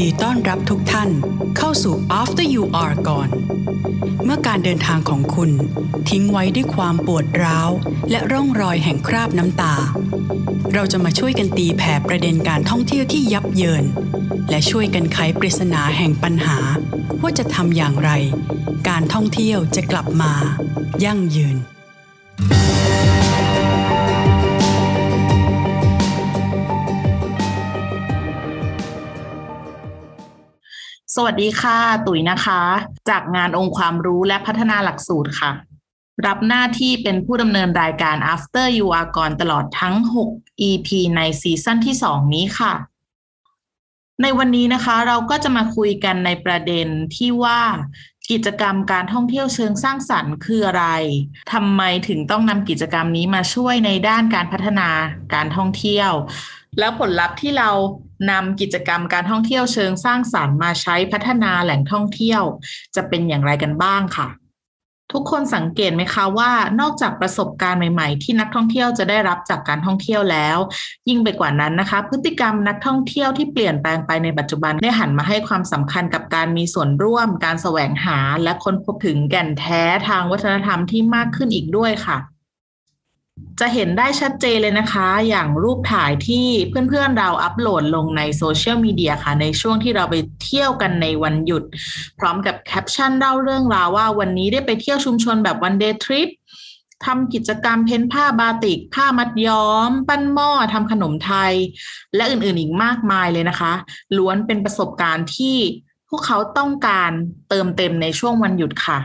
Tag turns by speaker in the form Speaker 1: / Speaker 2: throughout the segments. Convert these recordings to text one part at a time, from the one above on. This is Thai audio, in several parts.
Speaker 1: ดีต้อนรับทุกท่านเข้าสู่ After You Are Gone เมื่อการเดินทางของคุณ ทิ้งไว้ด้วยความปวดร้าว และร่องรอยแห่งคราบน้ำตา เราจะมาช่วยกันตีแผ่ประเด็นการท่องเที่ยวที่ยับเยิน และช่วยกันไขปริศนาแห่งปัญหา ว่าจะทำอย่างไร การท่องเที่ยวจะกลับมา ยั่งยืน
Speaker 2: สวัสดีค่ะ ตุ๋ยนะคะ จากงานองค์ความรู้และพัฒนาหลักสูตรค่ะ รับหน้าที่เป็นผู้ดำเนินรายการ After You Are Gone ตลอดทั้ง 6 EP ในซีซั่นที่ 2 นี้ค่ะ ในวันนี้นะคะเราก็จะมาคุยกันในประเด็นที่ว่ากิจกรรมการท่องเที่ยวเชิงสร้างสรรค์คืออะไร ทำไมถึงต้องนำกิจกรรมนี้มาช่วยในด้านการพัฒนาการท่องเที่ยว แล้วผลลัพธ์ที่เรา นำกิจกรรมการท่องเที่ยวเชิงสร้างสรรค์มาใช้พัฒนาแหล่งท่องเที่ยว จะเป็นอย่างไรกันบ้างค่ะ ทุกคนสังเกตไหมคะว่านอกจากประสบการณ์ใหม่ๆ ที่นักท่องเที่ยวจะได้รับจากการท่องเที่ยวแล้ว ยิ่งไปกว่านั้นนะคะ พฤติกรรมนักท่องเที่ยวที่เปลี่ยนแปลงไปในปัจจุบันได้หันมาให้ความสำคัญกับการมีส่วนร่วม การแสวงหา และค้นพบถึงแก่นแท้ทางวัฒนธรรมที่มากขึ้นอีกด้วยค่ะ จะเห็นได้ชัดเจนเลยนะคะ อย่างรูปถ่ายที่เพื่อนๆเราอัปโหลดลงในโซเชียลมีเดียค่ะ ในช่วงที่เราไปเที่ยวกันในวันหยุด พร้อมกับแคปชั่นเล่าเรื่องราวว่าวันนี้ได้ไปเที่ยวชุมชนแบบ one day trip ทำกิจกรรม paint ผ้าบาติก ผ้ามัดย้อม ปั้นหม้อทำขนมไทย และอื่นๆอีกมากมายเลยนะคะ ล้วนเป็นประสบการณ์ที่พวกเขาต้องการเติมเต็มในช่วงวันหยุดค่ะ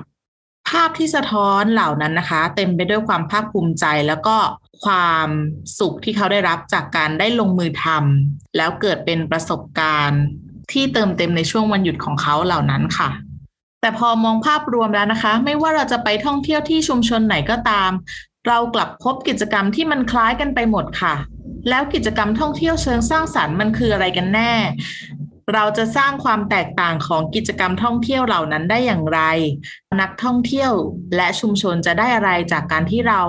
Speaker 2: ภาพที่สะท้อนเหล่านั้นนะคะ เต็มไปด้วยความภาคภูมิใจแล้วก็ความสุขที่เขาได้รับจากการได้ลงมือทำแล้วเกิดเป็นประสบการณ์ ที่เติมเต็มในช่วงวันหยุดของเขาเหล่านั้นค่ะ แต่พอมองภาพรวมแล้วนะคะ ไม่ว่าเราจะไปท่องเที่ยวที่ชุมชนไหนก็ตาม เรากลับพบกิจกรรมที่มันคล้ายกันไปหมดค่ะ แล้วกิจกรรมท่องเที่ยวเชิงสร้างสรรค์มันคืออะไรกันแน่ เราจะสร้างความแตกต่างของกิจกรรมท่องเที่ยวเหล่านั้นได้อย่างไร นักท่องเที่ยวและชุมชนจะได้อะไรจากการที่เรา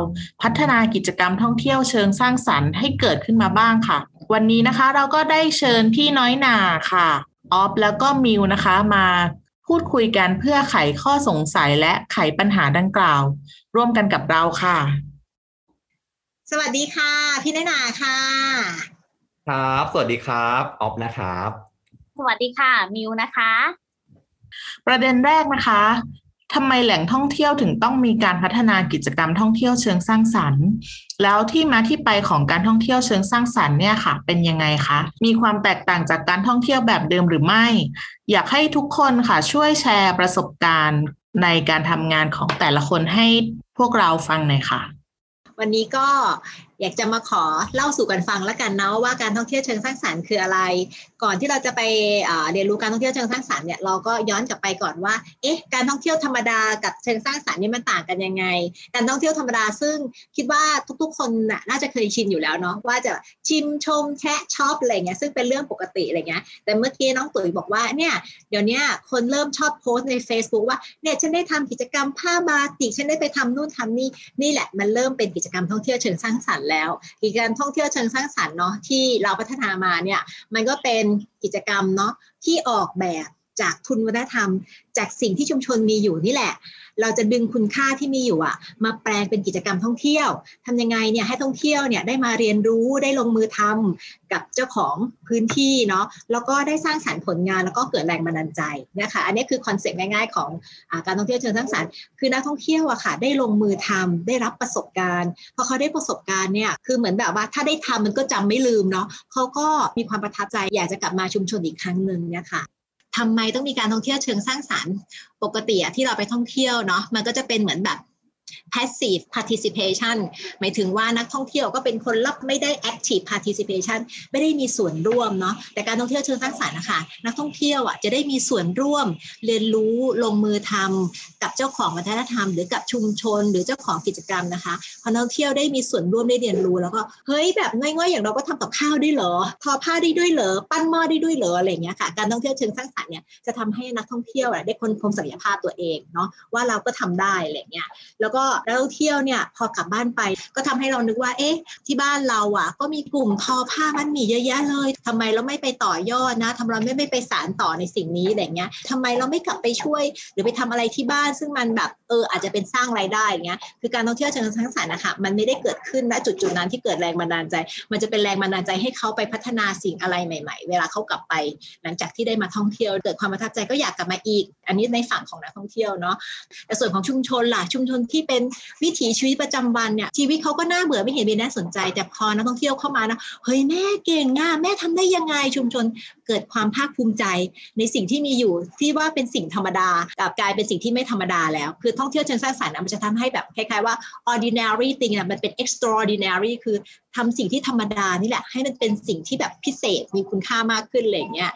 Speaker 2: พัฒนากิจกรรมท่องเที่ยวเชิงสร้างสรรค์ให้เกิดขึ้นมาบ้างค่ะ วันนี้นะคะเราก็ได้เชิญพี่น้อยหนาค่ะออฟแล้วก็มิวนะคะมาพูดคุยกันเพื่อไขข้อสงสัยและไขปัญหาดังกล่าว ร่วมกันกับเราค่ะ
Speaker 3: สวัสดีค่ะ พี่น้อยหนาค่ะ
Speaker 4: ครับ สวัสดีครับออฟนะครับ
Speaker 5: สวัสดีค่ะ มิวนะคะ
Speaker 2: ประเด็นแรกนะคะทำไมแหล่งท่องเที่ยวถึงต้องมีการพัฒนากิจกรรมท่องเที่ยวเชิงสร้างสรรค์ แล้วที่มาที่ไปของการท่องเที่ยวเชิงสร้างสรรค์เนี่ยค่ะ เป็นยังไงคะ มีความแตกต่างจากการท่องเที่ยวแบบเดิมหรือไม่ อยากให้ทุกคนค่ะช่วยแชร์ประสบการณ์ในการทำงานของแต่ละคนให้พวกเราฟังหน่อยค่ะ
Speaker 3: วันนี้ก็อยากจะมาขอเล่าสู่กันฟังแล้วกันเนาะว่าการท่องเที่ยวเชิงสร้างสรรค์คืออะไร ก่อนที่เราจะไปเรียนรู้การท่องเที่ยวเชิงสร้างสรรค์เนี่ยเราก็ย้อนกลับไปก่อนว่าเอ๊ะการท่องเที่ยวธรรมดากับเชิงสร้างสรรค์นี่มันต่างกันยังไง การท่องเที่ยวธรรมดาซึ่งคิดว่าทุกๆ คนน่าจะเคยชินอยู่แล้วเนาะว่าจะชิมชมแชะชอบอะไรเงี้ยซึ่งเป็นเรื่องปกติอะไรเงี้ยแต่เมื่อกี้น้องตุ๋ยบอกว่าเนี่ยเดี๋ยวนี้คนเริ่มชอบโพสต์ใน Facebook ว่าเนี่ยฉันได้ทำกิจกรรมผ้าบาติกฉันได้ไปทำนู่นทำนี่นี่แหละมันเริ่มเป็นกิจกรรมท่องเที่ยวเชิงสร้างสรรค์แล้วกิจกรรมท่องเที่ยวเชิงสร้างสรรค์เนาะที่เราพัฒนามาเนี่ยมันก็เป็นกิจกรรมเนาะที่ออกแบบ จากทุนวัฒนธรรม จากสิ่งที่ชุมชนมีอยู่นี่แหละ เราจะดึงคุณค่าที่มีอยู่อะมาแปลงเป็นกิจกรรมท่องเที่ยวทำยังไงเนี่ยให้ท่องเที่ยวเนี่ยได้มาเรียนรู้ได้ลงมือทำกับเจ้าของพื้นที่เนาะแล้วก็ได้สร้างสรรค์ผลงานแล้วก็เกิดแรงบันดาลใจนะคะอันนี้คือ concept ง่ายๆของอการท่องเที่ยวเชิงสร้างสรรค์คือนักท่องเที่ยวอะค่ะได้ลงมือทำได้รับประสบการณ์พอเขาได้ประสบการณ์เนี่ยคือเหมือนแบบว่าถ้าได้ทำมันก็จำไม่ลืมเนาะเขาก็มีความประทับใจอยากจะกลับมาชุมชนอีกครั้งหนึ่งเนี่ยค่ะ ทำไมต้องมีการท่องเที่ยวเชิงสร้างสรรค์ ปกติอะที่เราไปท่องเที่ยวเนาะมันก็จะเป็นเหมือนแบบ passive participation หมายถึงว่านักท่องเที่ยวก็เป็นคนรับไม่ได้ active participation ไม่ได้มีส่วนร่วมเนาะแต่การท่องเที่ยวเชิงสร้างสรรค์นะคะนักท่องเที่ยวอะจะได้มีส่วนร่วมเรียนรู้ลงมือทำกับเจ้าของวัฒนธรรม หรือกับชุมชน หรือเจ้าของกิจกรรมนะคะพอนักท่องเที่ยวได้มีส่วนร่วมได้เรียนรู้แล้วก็เฮ้ยแบบง่ายๆอย่างเราก็ทำกับข้าวได้เหรอทอผ้าได้ด้วยเหรอปั้นหม้อได้ด้วยเหรออะไรเงี้ยค่ะการท่องเที่ยวเชิงสร้างสรรค์เนี่ยจะทำให้นักท่องเที่ยวได้ค้นพบศักยภาพตัวเองเนาะว่าเราก็ทำได้อะไรเงี้ยแล้วก็ก็นักท่องเที่ยวเนี่ยพอกลับบ้านไป ก็ทำให้เรานึกว่าเอ๊ะที่บ้านเราอะ ก็มีกลุ่มทอผ้ามันหมี่เยอะแยะเลยทำไมเราไม่ไปต่อยอดนะทำไมเราไม่ไปสานต่อในสิ่งนี้อะไรเงี้ยทำไมเราไม่กลับไปช่วย หรือไปทำอะไรที่บ้านซึ่งมันแบบเอออาจจะเป็นสร้างรายได้เงี้ยคือการท่องเที่ยวเชิงสร้างสรรค์นะคะมันไม่ได้เกิดขึ้นณจุดจุดๆนั้นที่เกิดแรงบันดาลใจ มันจะเป็นแรงบันดาลใจให้เขาไปพัฒนาสิ่งอะไรใหม่ ๆ เวลาเขากลับไป หลังจากที่ได้มาท่องเที่ยวเกิดความประทับใจก็อยากกลับมาอีกอันนี้ในฝั่งของนักท่องเที่ยวเนาะแต่ส่วนของชุมชนล่ะชุมชนที่เป็นวิถีชีวิตประจำวันเนี่ยชีวิตเขาก็น่าเบื่อไม่เห็นมีน่าสนใจ แต่พอนักท่องเที่ยวเข้ามานะเฮ้ยแม่เก่งอะแม่ทำได้ยังไงชุมชนเกิดความภาคภูมิใจ ในสิ่งที่มีอยู่ที่ว่าเป็นสิ่งธรรมดากลับกลายเป็นสิ่งที่ไม่ธรรมดาแล้ว คือท่องเที่ยวเชิงสร้างสรรค์มันจะทำให้แบบคล้ายๆว่า ordinary thing อะมันเป็น extraordinary คือทำสิ่งที่ธรรมดานี่แหละให้มันเป็นสิ่งที่แบบพิเศษมีคุณค่ามากขึ้นอะไรอย่างเงี้ย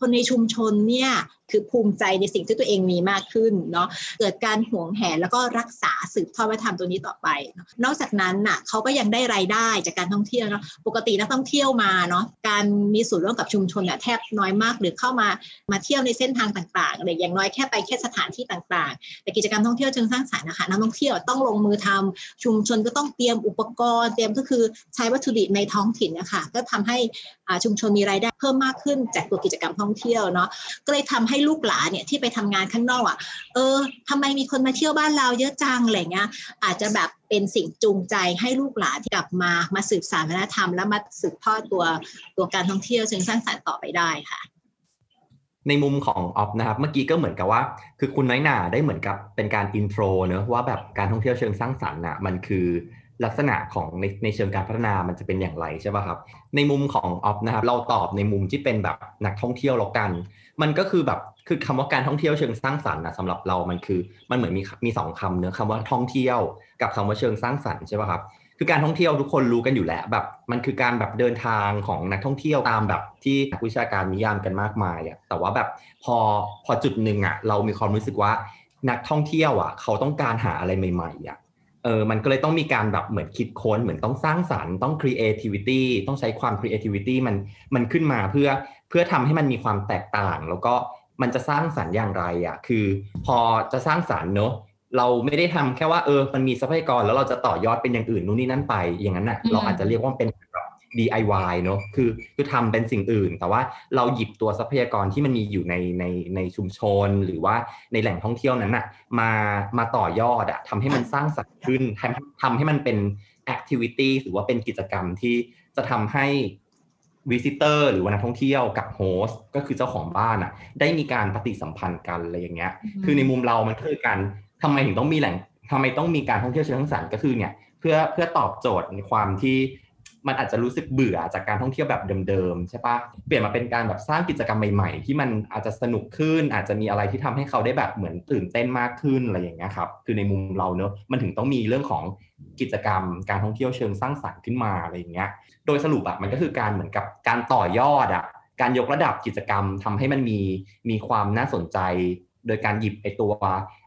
Speaker 3: คนในชุมชนเนี่ยคือภูมิใจในสิ่งที่ตัวเองมีมากขึ้นเนาะเกิดการห่วงแหนแล้วก็รักษาสืบทอดวัฒนธรรมตัวนี้ต่อไป นอกจากนั้นน่ะเขาก็ยังได้รายได้จากการท่องเที่ยวเนาะปกตินักท่องเที่ยวมาเนาะการมีส่วนร่วมกับชุมชนเนี่ยแทบน้อยมากหรือเข้ามามาเที่ยวในเส้นทางต่างๆอะไรอย่างน้อยแค่ไปแค่สถานที่ต่างๆ แต่กิจกรรมท่องเที่ยวเชิงสร้างสรรค์นะคะนักท่องเที่ยวต้องลงมือทำชุมชนก็ต้องเตรียมอุปกรณ์ เตรียมก็คือใช้วัตถุดิบในท้องถิ่นนะคะก็ทำให้อาชุมชนมีรายได้เพิ่มมากขึ้นจากตัวกิจกรรมท่องเที่ยวเนาะก็เลยทำให้ลูกหลานเนี่ยที่ไปทำงานข้างนอกอะ เออทำไมมีคนมาเที่ยวบ้านเราเยอะจังอะไรเงี้ย อาจจะแบบเป็นสิ่งจูงใจให้ลูกหลานที่กลับมามาสืบสานวัฒนธรรม แล้วมาสืบทอดตัวตัวการท่องเที่ยวเชิงสร้างสรรค์ต่อไปได้ค่ะ
Speaker 4: ในมุมของออฟนะครับเมื่อกี้ก็เหมือนกับว่า คือคุณน้อยหนาได้เหมือนกับเป็นการ intro เนอะว่าแบบการท่องเที่ยวเชิงสร้างสรรค์น่ะมันคือ ลักษณะของในในเชิงการพัฒนามันจะเป็นอย่างไรใช่ป่ะครับ ในมุมของออฟนะครับเราตอบในมุมที่เป็นแบบนักท่องเที่ยวแล้วกัน มันก็คือแบบคือคำว่าการท่องเที่ยวเชิงสร้างสรรค์นะสำหรับเรามันคือมันเหมือนมีมีสองคำเนอะคำว่าท่องเที่ยว กับคำว่าเชิงสร้างสรรค์ใช่ป่ะครับคือการท่องเที่ยวทุกคนรู้กันอยู่แล้วแบบมันคือการแบบเดินทางของนักท่องเที่ยวตามแบบที่นักวิชาการนิยามกันมากมายอะแต่ว่าแบบพอพอจุดหนึ่งอะเรามีความรู้สึกว่านักท่องเที่ยวอะเขาต้องการหาอะไรใหม่ๆอะ เออมันก็เลยต้องมีการแบบเหมือนคิดค้นเหมือนต้องสร้างสรรค์ต้อง creativity ต้องใช้ความ creativity มันมันขึ้นมาเพื่อเพื่อทำให้มันมีความแตกต่าง แล้วก็มันจะสร้างสรรค์อย่างไรอะคือพอจะสร้างสรรค์เนอะเราไม่ได้ทำแค่ว่าเออมันมีทรัพยากรแล้วเราจะต่อยอดเป็นอย่างอื่นนู่นนี่นั่นไปอย่างนั้น
Speaker 2: อะ
Speaker 4: เราอาจจะเรียกว่าเป็น DIY เนอะคือคือทำเป็นสิ่งอื่น แต่ว่าเราหยิบตัวทรัพยากรที่มันมีอยู่ในในในชุมชน หรือว่าในแหล่งท่องเที่ยวนั้นน่ะมามาต่อยอดอะทำให้มันสร้างสรรค์ขึ้นทำทำให้มันเป็น activity หรือว่าเป็นกิจกรรมที่จะทำให้ visitor หรือว่านักท่องเที่ยวกับโฮสต์ก็คือเจ้าของบ้านอะได้มีการปฏิสัมพันธ์กันอะไรอย่างเงี้ย คือในมุมเรามันคือการทำไมถึงต้องมีแหล่งทำไมต้องมีการท่องเที่ยวเชิงสร้างสรรค์ก็คือเนี่ยเพื่อเพื่อตอบโจทย์ในความที่ มันอาจจะรู้สึกเบื่อจากการท่องเที่ยวแบบเดิมๆใช่ปะเปลี่ยนมาเป็นการแบบสร้างกิจกรรมใหม่ๆ ที่มันอาจจะสนุกขึ้น อาจจะมีอะไรที่ทำให้เขาได้แบบเหมือนตื่นเต้นมากขึ้นอะไรอย่างเงี้ยครับคือในมุมเราเนอะมันถึงต้องมีเรื่องของกิจกรรม การท่องเที่ยวเชิงสร้างสรรค์ขึ้นมาอะไรอย่างเงี้ยโดยสรุปอะมันก็คือการเหมือนกับการต่อยอดอะการยกระดับกิจกรรมทำให้มันมีมีความน่าสนใจ โดยการหยิบไอตัว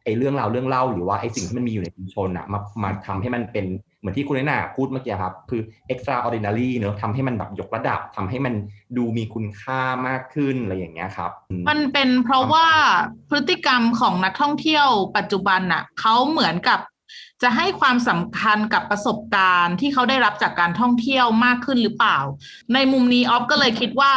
Speaker 4: ไอเรื่องราวเรื่องเล่า หรือว่าไอสิ่งที่มันมีอยู่ในชุมชนอะมามาทำให้มันเป็น เหมือนที่คุณแน่าพูดเมื่อกี้ครับคือ extraordinary เนอะทำให้มันแบบยกระดับทำให้มันดูมีคุณค่ามากขึ้นอะไรอย่างเงี้ยครับอืม
Speaker 2: มันเป็นเพราะว่าพฤติกรรมของนักท่องเที่ยวปัจจุบันน่ะเขาเหมือนกับจะให้ความสำคัญกับประสบการณ์ที่เขาได้รับจากการท่องเที่ยวมากขึ้นหรือเปล่า ในมุมนี้ออฟก็เลยคิดว่า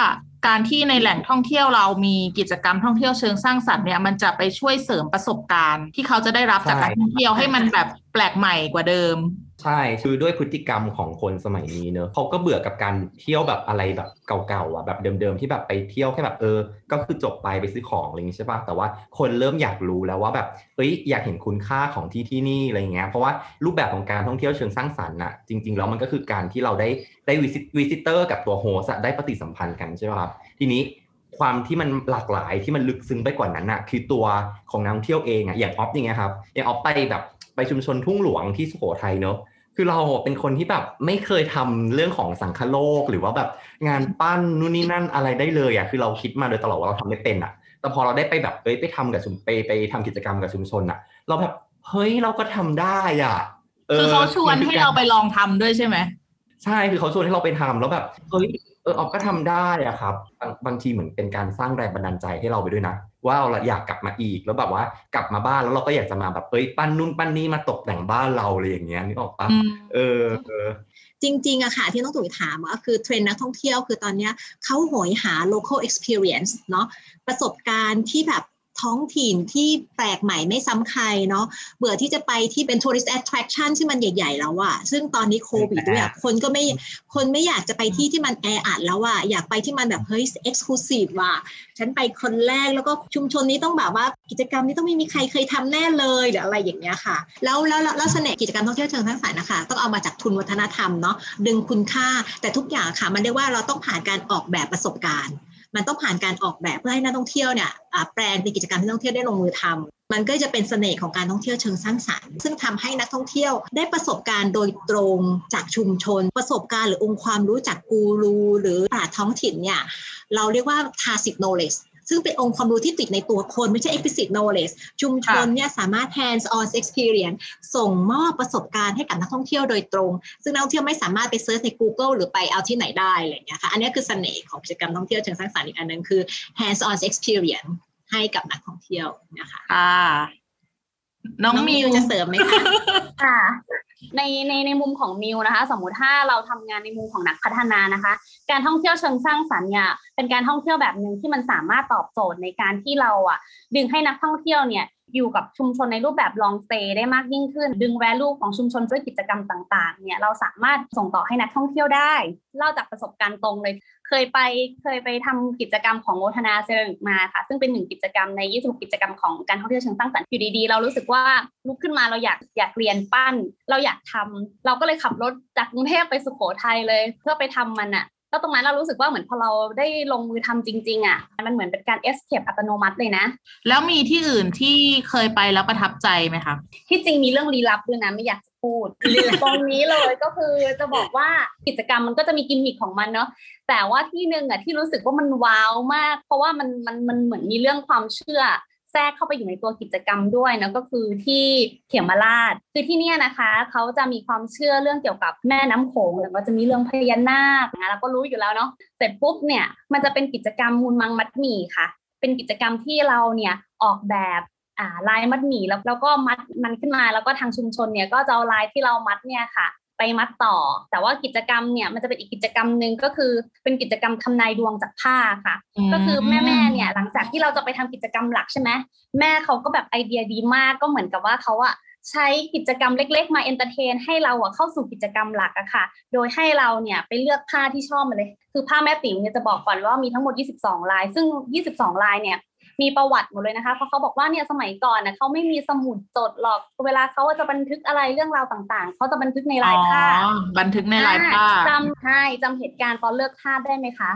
Speaker 2: การที่ในแหล่งท่องเที่ยวเรามีกิจกรรมท่องเที่ยวเชิงสร้างสรรค์เนี่ยมันจะไปช่วยเสริมประสบการณ์ ที่เขาจะได้รับจากการท่องเที่ยวให้มันแบบแปลกใหม่กว่าเดิม
Speaker 4: ใช่คือด้วยพฤติกรรมของคนสมัยนี้เนอะเขาก็เบื่อกับการเที่ยวแบบอะไรแบบเก่าๆอะแบบเดิมๆที่แบบไปเที่ยวแค่แบบเออ ก็คือจบไปไปซื้อของอะไรอย่างงี้ใช่ปะแต่ว่าคนเริ่มอยากรู้แล้วว่าแบบเอ้ยอยากเห็นคุณค่าของที่ที่นี่อะไรอย่างเงี้ยเพราะว่ารูปแบบของการท่องเที่ยวเชิงสร้างสรรค์น่ะจริงๆแล้วมันก็คือการที่เราได้ได้ visi visitor กับตัว host ได้ปฏิสัมพันธ์กันใช่ปะครับทีนี้ความที่มันหลากหลายที่มันลึกซึ้งไปกว่านั้นน่ะ คือตัวของนักท่องเที่ยวเองอะอย่างออฟอย่างเงี้ยครับอย่างออฟไปแบบ ไปชุมชนทุ่งหลวงที่สุโขทัยเนอะคือเราเป็นคนที่แบบไม่เคยทำเรื่องของสังคโลก หรือว่าแบบงานปั้นนู่นนี่นั่นอะไรได้เลยอะคือเราคิดมาโดยตลอดว่าเราทำไม่เป็นอะ แต่พอเราได้ไปแบบเอ้ยไปทำกับชุมไปไปทำกิจกรรมกับชุมชนอะ เราแบบเฮ้ยเราก็ทำได้อะ
Speaker 2: คือเขาชวน
Speaker 4: มั
Speaker 2: ให้เราไปลองทำด้วยใช่ไหม
Speaker 4: ใช่คือเขาชวนให้เราไปทำแล้วแบบเฮ้ย เออออฟก็ทำได้อะครับบางบางทีเหมือนเป็นการสร้างแรงบันดาลใจให้เราไปด้วยนะ ว่าเราอยากกลับมาอีกแล้วแบบว่ากลับมาบ้านแล้วเราก็อยากจะมาแบบเอ้ยปั้นนู่นปั้นนี่มาตกแต่งบ้านเราอะไรอย่างเงี้ยนึกออกปะ
Speaker 2: อืม
Speaker 4: เออเออ
Speaker 3: จริงๆอะค่ะที่น้องตุ๋ยถามก็คือเทรนด์นักท่องเที่ยวคือตอนเนี้ยเขาโหยหา local experience เนาะประสบการณ์ที่แบบ ท้องถิ่นที่แปลกใหม่ไม่ซ้ำใครเนาะเบื่อที่จะไปที่เป็น tourist attraction ที่มันใหญ่ ๆ แล้วอะซึ่งตอนนี้โควิดด้วยอะคนก็ไม่คนไม่อยากจะไปที่ที่มันแออัดแล้วอะอยากไปที่มันแบบเฮ้ย exclusive ว่ะฉันไปคนแรกแล้วก็ชุมชนนี้ต้องแบบว่ากิจกรรมนี้ต้องไม่มีใครเคยทำแน่เลยหรืออะไรอย่างเงี้ยค่ะแล้วแล้วแล้วแล้วเสน่ห์กิจกรรมท่องเที่ยวเชิงสร้างสรรค์นะคะต้องเอามาจากทุนวัฒนธรรมเนาะดึงคุณค่า แต่ทุกอย่างค่ะมันเรียกว่าเราต้องผ่านการออกแบบประสบการณ์ มันต้องผ่านการออกแบบเพื่อให้นักท่องเที่ยวเนี่ยแปลงเป็นกิจกรรมที่นักท่องเที่ยวได้ลงมือทำมันก็จะเป็นเสน่ห์ของการท่องเที่ยวเชิงสร้างสรรค์ ซึ่งทำให้นักท่องเที่ยวได้ประสบการณ์โดยตรงจากชุมชน ประสบการณ์หรือองค์ความรู้จากกูรูหรือปราชท้องถิ่นเนี่ยเราเรียกว่า tacit knowledge ซึ่งเป็นองค์ความรู้ที่ติดในตัวคน ไม่ใช่ explicit knowledge ชุมชนเนี่ยสามารถ hands on experience ส่งมอบประสบการณ์ให้กับนักท่องเที่ยวโดยตรง ซึ่งนักท่องเที่ยวไม่สามารถไปเซิร์ชใน Google หรือไปเอาที่ไหนได้อะไรอย่างเงี้ยค่ะอันนี้คือเสน่ห์ของกิจกรรมท่องเที่ยวเชิงสร้างสรรค์อีกอันหนึงคือ hands on experience ให้กับนักท่องเที่ยวนะคะ
Speaker 2: ค่ะน้องมิว
Speaker 3: จะเสริมไหมคะ
Speaker 5: ค่ะ ในในในมุมของมิวนะคะ สมมุติถ้าเราทำงานในมุมของนักพัฒนานะคะ การท่องเที่ยวเชิงสร้างสรรค์เนี่ยเป็นการท่องเที่ยวแบบหนึ่งที่มันสามารถตอบโจทย์ในการที่เราอะดึงให้นักท่องเที่ยวเนี่ย อยู่กับชุมชนในรูปแบบ long stay ได้มากยิ่งขึ้น ดึง value ของชุมชนด้วยกิจกรรมต่างๆ เนี่ยเราสามารถส่งต่อให้นักท่องเที่ยวได้ เล่าจากประสบการณ์ตรงเลย เคยไปเคยไปทำกิจกรรมของโมทนาเซรามิกมาค่ะ ซึ่งเป็นหนึ่งกิจกรรมใน 26 กิจกรรมของการท่องเที่ยวเชิงสร้างสรรค์อยู่ดีๆ เรารู้สึกว่าลุกขึ้นมาเราอยากอยากเรียนปั้น เราอยากทำเราก็เลยขับรถจากกรุงเทพไปสุโขทัยเลย เพื่อไปทำมันอะ แล้วตรงนั้นเรารู้สึกว่าเหมือนพอเราได้ลงมือทำจริง ๆอะมันเหมือนเป็นการ escape อัตโนมัติเลยนะ
Speaker 2: แล้วมีที่อื่นที่เคยไปแล้วประทับใจไหมคะ
Speaker 5: ที่จริงมีเรื่องลี้ลับด้วยนะไม่อยากจะพูด ตรงนี้เลยก็คือจะบอกว่ากิจกรรมมันก็จะมีกิมมิคของมันเนาะแต่ว่าที่หนึ่งอะที่รู้สึกว่ามันว้าวมาก เพราะว่ามันมันมันเหมือนมีเรื่องความเชื่อแทรกเข้าไปอยู่ในตัวกิจกรรมด้วยนะก็คือที่เขียมาราช คือที่เนี่ยนะคะเขาจะมีความเชื่อเรื่องเกี่ยวกับแม่น้ำโขงแล้วก็จะมีเรื่องพญานาคนะเราก็รู้อยู่แล้วเนาะเสร็จปุ๊บเนี่ยมันจะเป็นกิจกรรมมูลมังมัดหมี่ค่ะ เป็นกิจกรรมที่เราเนี่ยออกแบบอ่าลายมัดหมี่แล้วแล้วก็มัดมันขึ้นมาแล้วก็ทางชุมชนเนี่ยก็จะเอาลายที่เรามัดเนี่ยค่ะ ไปมัดต่อ แต่ว่ากิจกรรมเนี่ยมันจะเป็นอีกกิจกรรมหนึ่งก็คือเป็นกิจกรรมทำนายดวงจากผ้าค่ะ ก็คือแม่แม่เนี่ยหลังจากที่เราจะไปทำกิจกรรมหลักใช่ไหมแม่เขาก็แบบไอเดียดีมากก็เหมือนกับว่าเขาอะใช้กิจกรรมเล็ก ๆ มา entertain ให้เราอะเข้าสู่กิจกรรมหลักอะค่ะ โดยให้เราเนี่ยไปเลือกผ้าที่ชอบมาเลย คือผ้าแม่ติ๋วเนี่ยจะบอกก่อนว่ามีทั้งหมด 22 ลาย ซึ่ง 22 ลายเนี่ย มีประวัติหมดเลยนะคะ เพราะเขาบอกว่าเนี่ยสมัยก่อนนะเขาไม่มีสมุดจดหรอก เวลาเขาจะบันทึกอะไรเรื่องราวต่างๆ เขาจะบันทึกในลายผ้า
Speaker 2: อ๋อบันทึกในลายผ้า
Speaker 5: อ่จำใช่จำเหตุการณ์ตอนเลือกผ้าได้ไหมคะ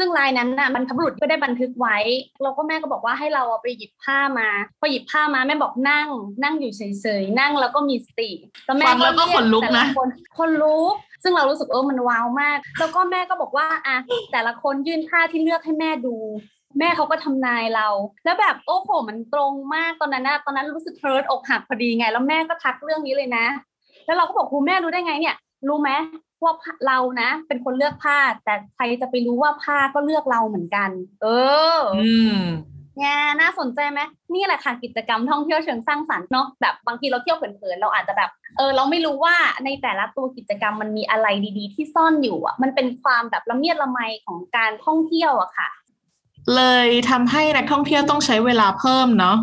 Speaker 5: ซึ่งลายนั้นน่ะบรรพบุรุษก็ได้บันทึกไว้ เราก็แม่ก็บอกว่าให้เราเอาไปหยิบผ้ามา พอหยิบผ้ามาแม่บอกนั่ง นั่งอยู่เฉยๆ นั่งแล้วก็มีสติแล้วแม่
Speaker 2: ฟังแล้วก็
Speaker 5: เรีย
Speaker 2: ขนลุกนะ
Speaker 5: แต่คนคนลุกซึ่งเรารู้สึกเออมันว้าวมาก แล้วก็แม่ก็บอกว่าอะแต่ละคนยื่นผ้าที่เลือกให้แม่ดู แม่เขาก็ทำนายเรา แล้วแบบโอ้โหมันตรงมากตอนนั้นนะตอนนั้นรู้สึกเฮิร์ตอกหักพอดีไง แล้วแม่ก็ทักเรื่องนี้เลยนะ แล้วเราก็บอกครูแม่รู้ได้ไงเนี่ย รู้ไหมว่าเรานะ เป็นคนเลือกผ้า แต่ใครจะไปรู้ว่าผ้าก็เลือกเราเหมือนกัน เออ
Speaker 2: อืม
Speaker 5: แง่น่าสนใจไหมนี่แหละค่ะกิจกรรมท่องเที่ยวเชิงสร้างสรรค์เนาะแบบบางทีเราเที่ยวเผินๆเราอาจจะแบบ เออ เราไม่รู้ว่าในแต่ละตัวกิจกรรมมันมีอะไรดี ๆ ที่ซ่อนอยู่อะมันเป็นความแบบละเมียดละไมของการท่องเที่ยวอะค่ะ
Speaker 2: เลยทำให้นักท่องเที่ยวต้องใช้เวลาเพิ่มเนาะ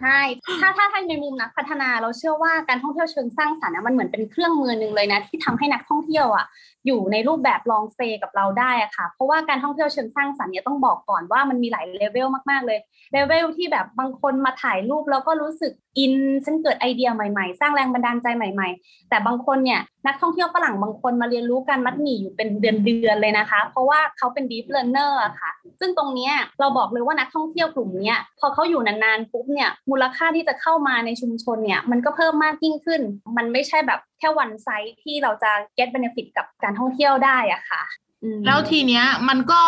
Speaker 5: ใช่ถ้าถ้าถ้าในมุมนักพัฒนาเราเชื่อว่าการท่องเที่ยวเชิงสร้างสรรค์มันเหมือนเป็นเครื่องมือหนึ่งเลยนะที่ทำให้นักท่องเที่ยวอะ อยู่ในรูปแบบ long stayับเราได้อะค่ะ เพราะว่าการท่องเที่ยวเชิงสร้างสรรค์เนี่ยต้องบอกก่อนว่ามันมีหลายเลเวลมากๆเลยเลเวลที่แบบบางคนมาถ่ายรูปแล้วก็รู้สึกอินฉันเกิดไอเดียใหม่ๆ สร้างแรงบันดาลใจใหม่ ๆ แต่บางคนเนี่ยนักท่องเที่ยวฝรั่งบางคนมาเรียนรู้การมัดหมี่อยู่เป็นเดือนๆเลยนะคะ เพราะว่าเขาเป็น deep learner อะค่ะ ซึ่งตรงนี้เราบอกเลยว่านักท่องเที่ยวกลุ่มนี้พอเขาอยู่นานๆปุ๊บเนี่ยมูลค่าที่จะเข้ามาในชุมชนเนี่ยมันก็เพิ่มมากยิ่งขึ้น มันไม่ใช่แบบ ค่วันไซต์ที่เราจะ get benefit กับการท่องเที่ยวได้อะค่ะอืม
Speaker 2: แล้วทีเนี้ยมันก็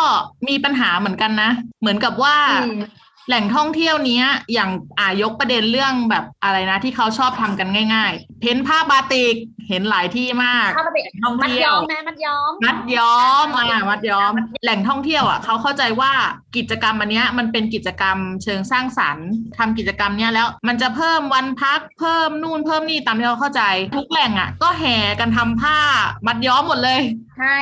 Speaker 2: มีปัญหาเหมือนกันนะ เหมือนกับว่า
Speaker 5: อืม
Speaker 2: แหล่งท่องเที่ยวเนี้ยอย่างอ่ายกประเด็นเรื่องแบบอะไรนะ ที่เขาชอบทำกันง่าย ๆ เพ้นผ้าบาติกเห็นหลายที่มาก
Speaker 5: ถ้าเป็น
Speaker 2: ท่อง
Speaker 5: มัด
Speaker 2: เที่ย
Speaker 5: ย้อ
Speaker 2: ว
Speaker 5: มแม่มัดย้อม
Speaker 2: มัดย้อมอ่ามัดย้อม แหล่งท่องเที่ยวอะเขาเข้าใจว่ากิจกรรมอันเนี้ยมันเป็นกิจกรรมเชิงสร้างสรรค์ทำกิจกรรมเนี้ยแล้ว มันจะเพิ่มวันพักเพิ่มนู่นเพิ่มนี่ตามที่เราเข้าใจ ทุกแหล่งอะ ก็แห่กันทำผ้ามัดย้อมหมดเลย
Speaker 5: ใช่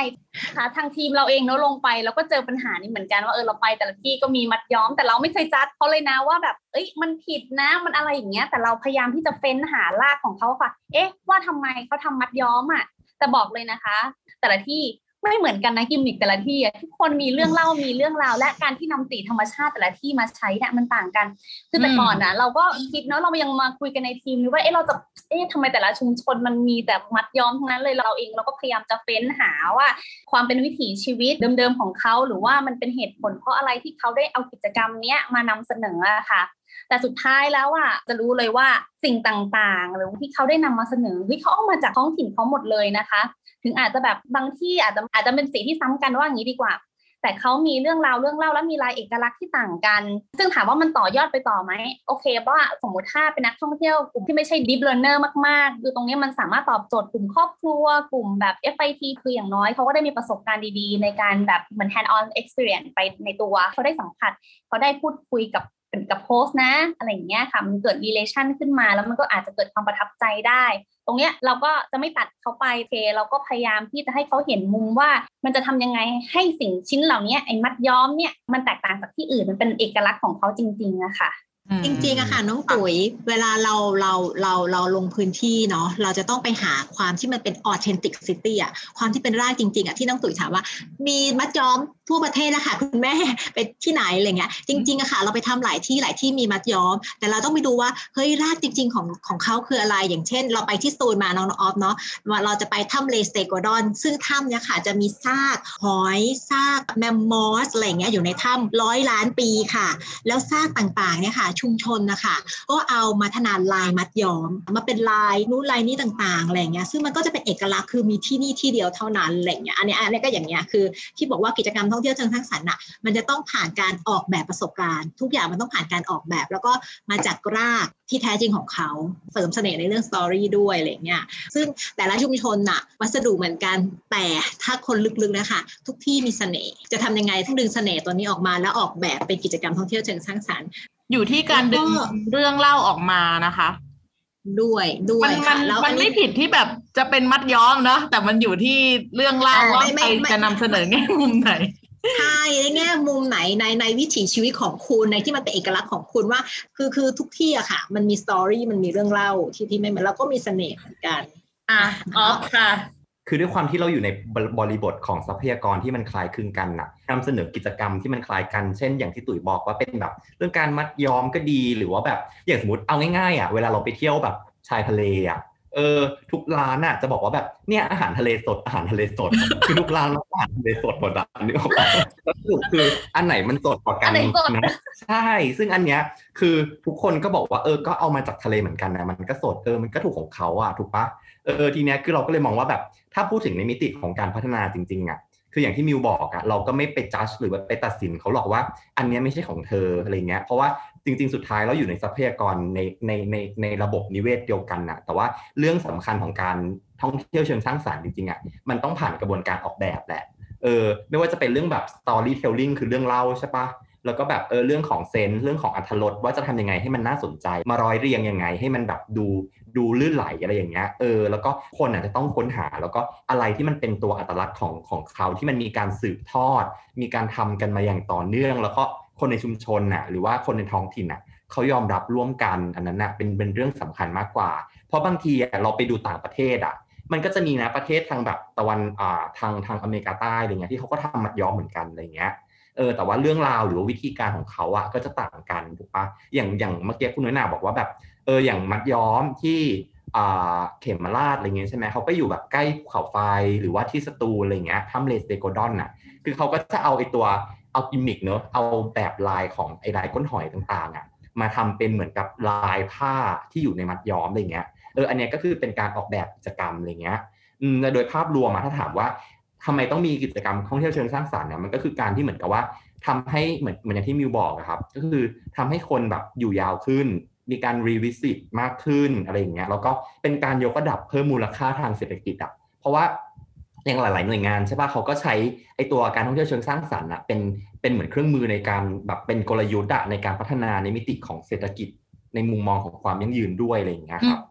Speaker 5: ค่ะทางทีมเราเองเนาะลงไปแล้วก็เจอปัญหานี้เหมือนกันว่าเออเราไปแต่ละที่ก็มีมัดย้อม แต่เราไม่เคยจัดเขาเลยนะว่าแบบเอ้ยมันผิดนะมันอะไรอย่างเงี้ย แต่เราพยายามที่จะเฟ้นหาลากของเขาค่ะ เอ๊ะ ว่าทำไมเขาทำมัดย้อมอะแต่บอกเลยนะคะ แต่ละที่ ไม่เหมือนกันนะกิมมิคแต่ละที่อะทุกคนมีเรื่องเล่ามีเรื่องราว และการที่นำสีธรรมชาติแต่ละที่มาใช้เนี่ยมันต่างกันคือแต่
Speaker 2: อืม
Speaker 5: ก่อนนะเราก็คิดเนาะเรายังมาคุยกันในทีมว่าเอ๊ะเราจะเอ๊ะทำไมแต่ละชุมชนมันมีแต่มัดย้อมทั้งนั้นเลยเราเองเราก็พยายามจะเฟ้นหาว่า ความเป็นวิถีชีวิตเดิมๆของเขาหรือว่ามันเป็นเหตุผลเพราะอะไรที่เขาได้เอากิจกรรมเนี้ยมานำเสนออะค่ะแต่สุดท้ายแล้วอะจะรู้เลยว่าสิ่งต่างๆ หรือที่เขาได้นำมาเสนอที่เขาเอามาจากท้องถิ่นเขาหมดเลยนะคะ ถึงอาจจะแบบบางที่อาจจะอาจจะเป็นสีที่ซ้ำกันว่าอย่างนี้ดีกว่า แต่เขามีเรื่องราวเรื่องเล่าและมีลายเอกลักษณ์ที่ต่างกัน ซึ่งถามว่ามันต่อยอดไปต่อไหมโอเคเพราะว่าสมมติถ้าเป็นนักท่องเที่ยวกลุ่มที่ไม่ใช่ deep learner มากๆ คือตรงนี้มันสามารถตอบโจทย์กลุ่มครอบครัว กลุ่มแบบ FIT คืออย่างน้อยเขาก็ได้มีประสบการณ์ดีๆ ในการแบบเหมือน hand on experience ไปในตัวเขาได้สัมผัสเขาได้พูดคุยกับ กับโพสต์นะ อะไรอย่างเงี้ยค่ะมันเกิด relation ขึ้นมา แล้วมันก็อาจจะเกิดความประทับใจได้ ตรงเนี้ยเราก็จะไม่ตัดเขาไปเค เราก็พยายามที่จะให้เขาเห็นมุมว่า มันจะทำยังไงให้สิ่งชิ้นเหล่านี้ไอ้มัดย้อมเนี่ยมันแตกต่างจากที่อื่นมันเป็นเอกลักษณ์ของเขาจริงๆอะค่ะ
Speaker 3: จริงๆอะค่ะน้องตุ๋ยเวลาเราเราเราเราลงพื้นที่เนาะเราจะต้องไปหาความที่มันเป็น authentic city อะความที่เป็นรากจริง ๆอะที่น้องตุ๋ยถามว่า มีมัดย้อมทั่วประเทศแล้วค่ะคุณแม่ไปที่ไหนอะไรเงี้ยจริงๆอะค่ะ เราไปทำหลายที่หลายที่มีมัดย้อม แต่เราต้องไปดูว่าเฮ้ยรากจริง ๆ ของของเขาคืออะไร อย่างเช่น เราไปที่สตูลมาน้องออฟเนาะว่าเราจะไปถ้ำเลสเตโกดอน ซึ่งถ้ำเนี่ยค่ะจะมีซากหอยซากแมมมอสอะไรเงี้ยอยู่ในถ้ำร้อยล้านปีค่ะ แล้วซากต่างๆเนี่ยค่ะชุมชนนะคะก็เอามาทนาลายมัดย้อม มาเป็นลายนู้นลายนี้ต่างๆอะไรเงี้ยซึ่งมันก็จะเป็นเอกลักษณ์คือมีที่นี่ที่เดียวเท่านั้นอะไรเงี้ยอันนี้อันนี้ก็อย่างเงี้ยคือที่บอกว่ากิจกรรมท่องเที่ยวเชิงสร้างสรรค์น่ะมันจะต้องผ่านการออกแบบประสบการณ์ ทุกอย่างมันต้องผ่านการออกแบบ แล้วก็มาจากรากที่แท้จริงของเขาเสริมเสน่ห์ในเรื่องสตอรี่ด้วยอะไรเงี้ยซึ่งแต่ละชุมชนน่ะวัสดุเหมือนกันแต่ถ้าคนลึกๆนะคะทุกที่มีเสน่ห์จะทำยังไงต้งดึงเสน่ห์ตัวนี้ออกมาแล้วออกแบบเป็นกิจกรรมท่องเที่ยวเชิงสร้างสรรค์
Speaker 2: อยู่ที่การดึง
Speaker 3: แล้วก็
Speaker 2: เรื่องเล่าออกมานะคะ
Speaker 3: ด้วยด้วย
Speaker 2: มันมั
Speaker 3: ค่ะ
Speaker 2: น
Speaker 3: แล้ว
Speaker 2: มั
Speaker 3: อั
Speaker 2: น
Speaker 3: น
Speaker 2: ไม่
Speaker 3: นี้
Speaker 2: ผิดที่แบบจะเป็นมัดย้อมเนาะแต่มันอยู่ที่เรื่องเล่า
Speaker 3: อ่า
Speaker 2: ว่า
Speaker 3: ไม่
Speaker 2: ใค
Speaker 3: ไม่
Speaker 2: ร
Speaker 3: ไม่
Speaker 2: จะนำเสนอแง่มุมไหน
Speaker 3: ใช่ในแง่มุมไหนในในวิถีชีวิตของคุณในที่มันเป็นเอกลักษณ์ของคุณว่า คือคือทุกที่อะค่ะ มันมีสตอรี่มันมีเรื่องเล่าที่ที่ไม่เหมือนเราก็มีเสน่ห์เหมือนกัน
Speaker 2: อะออฟค่ะ
Speaker 4: คือด้วยความที่เราอยู่ในบริบทของทรัพยากรที่มันคล้ายคลึงกันน่ะนำเสนอกิจกรรมที่มันคล้ายกันเช่น อย่างที่ตุ๋ยบอกว่าเป็นแบบ เรื่องการมัดย้อมก็ดีหรือว่าแบบอย่างสมมติเอาง่ายๆอะเวลาเราไปเที่ยวแบบชายทะเลอะเออทุกร้านอะจะบอกว่าแบบเนี่ยอาหารทะเลสดอาหารทะเลสด คือทุกร้านเราอาหารทะเลสดหมดอะนึกออกปะแล้วสรุปคืออันไหนมันสดกว่ากั
Speaker 5: อั
Speaker 4: น
Speaker 5: นไหนสด
Speaker 4: นะใช่ ซึ่งอันเนี้ยคือทุกคนก็บอกว่าเออก็เอามาจากทะเลเหมือนกันนะมันก็สดเออมันก็ถูกของเขาอะถูกปะเออทีเนี้ยคือเราก็เลยมองว่าแบบ ถ้าพูดถึงในมิติของการพัฒนาจริงๆอะคืออย่างที่มิวบอกอะเราก็ไม่ไปจัดหรือว่าไปตัดสินเขาหรอกว่า อันนี้ไม่ใช่ของเธออะไรเงี้ยเพราะว่าจริง ๆ สุดท้ายเราอยู่ในทรัพยากรในในในในระบบนิเวศเดียวกันน่ะแต่ว่าเรื่องสำคัญของการท่องเที่ยวเชิงสร้างสรรค์จริงๆอะมันต้องผ่านกระบวนการออกแบบแหละเออไม่ว่าจะเป็นเรื่องแบบ storytelling คือเรื่องเล่าใช่ปะแล้วก็แบบเออเรื่องของเซนส์เรื่องของอัธรสว่าจะทำยังไงให้มันน่าสนใจ มาร้อยเรียงยังไงให้มันแบบดู ดูลื่นไหลอะไรอย่างเงี้ย เออ แล้วก็คนอาจจะต้องค้นหา แล้วก็อะไรที่มันเป็นตัวอัตลักษณ์ของของเขาที่มันมีการสืบทอด มีการทำกันมาอย่างต่อเนื่อง แล้วก็คนในชุมชนน่ะ หรือว่าคนในท้องถิ่นน่ะเขายอมรับร่วมกันอันนั้นน่ะเป็นเป็นเรื่องสำคัญมากกว่า เพราะบางทีเราไปดูต่างประเทศอะ มันก็จะมีนะประเทศทางแบบตะวันอ่าทางทางอเมริกาใต้อะไรเงี้ยที่เขาก็ทำมัดย้อมเหมือนกันอะไรเงี้ยเออแต่ว่าเรื่องราวหรือว่าวิธีการของเขาอะก็จะต่างกันถูกปะอย่างอย่างเมื่อกี้คุณน้อยหนาบอกว่าแบบ เอออย่างมัดย้อมที่เขมราชอะไรเงี้ยใช่ไหมเขาก็อยู่แบบใกล้ภูเขาไฟหรือว่าที่สตูลอะไรเงี้ยถ้ำเลสเตโกดอนน่ะคือเขาก็จะเอาไอตัวเอากิมมิกเนอะเอาแบบลายของไอลายก้นหอยต่างๆอะมาทำเป็นเหมือนกับลายผ้าที่อยู่ในมัดย้อมอะไรเงี้ยเอออันเนี้ยก็คือเป็นการออกแบบกิจกรรมอะไรเงี้ยอืมโดยภาพรวมอะถ้าถามว่าทำไมต้องมีกิจกรรมท่องเที่ยวเชิงสร้างสรรค์เนี่ยมันก็คือการที่เหมือนกับว่าทำให้เหมือนเหมือนอย่างที่มิวบอกอะครับ ก็คือทำให้คนแบบอยู่ยาวขึ้น มีการรีวิสิตมากขึ้นอะไรอย่างเงี้ยแล้วก็เป็นการยกระดับเพิ่มมูลค่าทางเศรษฐกิจอะเพราะว่าอย่างหลาย ๆ หน่วยงานใช่ป่ะเขาก็ใช้ไอตัวการท่องเที่ยวเชิงสร้างสรรค์อะเป็นเป็นเหมือนเครื่องมือในการแบบเป็นกลยุทธ์อะในการพัฒนาในมิติของเศรษฐกิจในมุมมองของความยั่งยืนด้วยอะไรอย่างเงี้ยครับ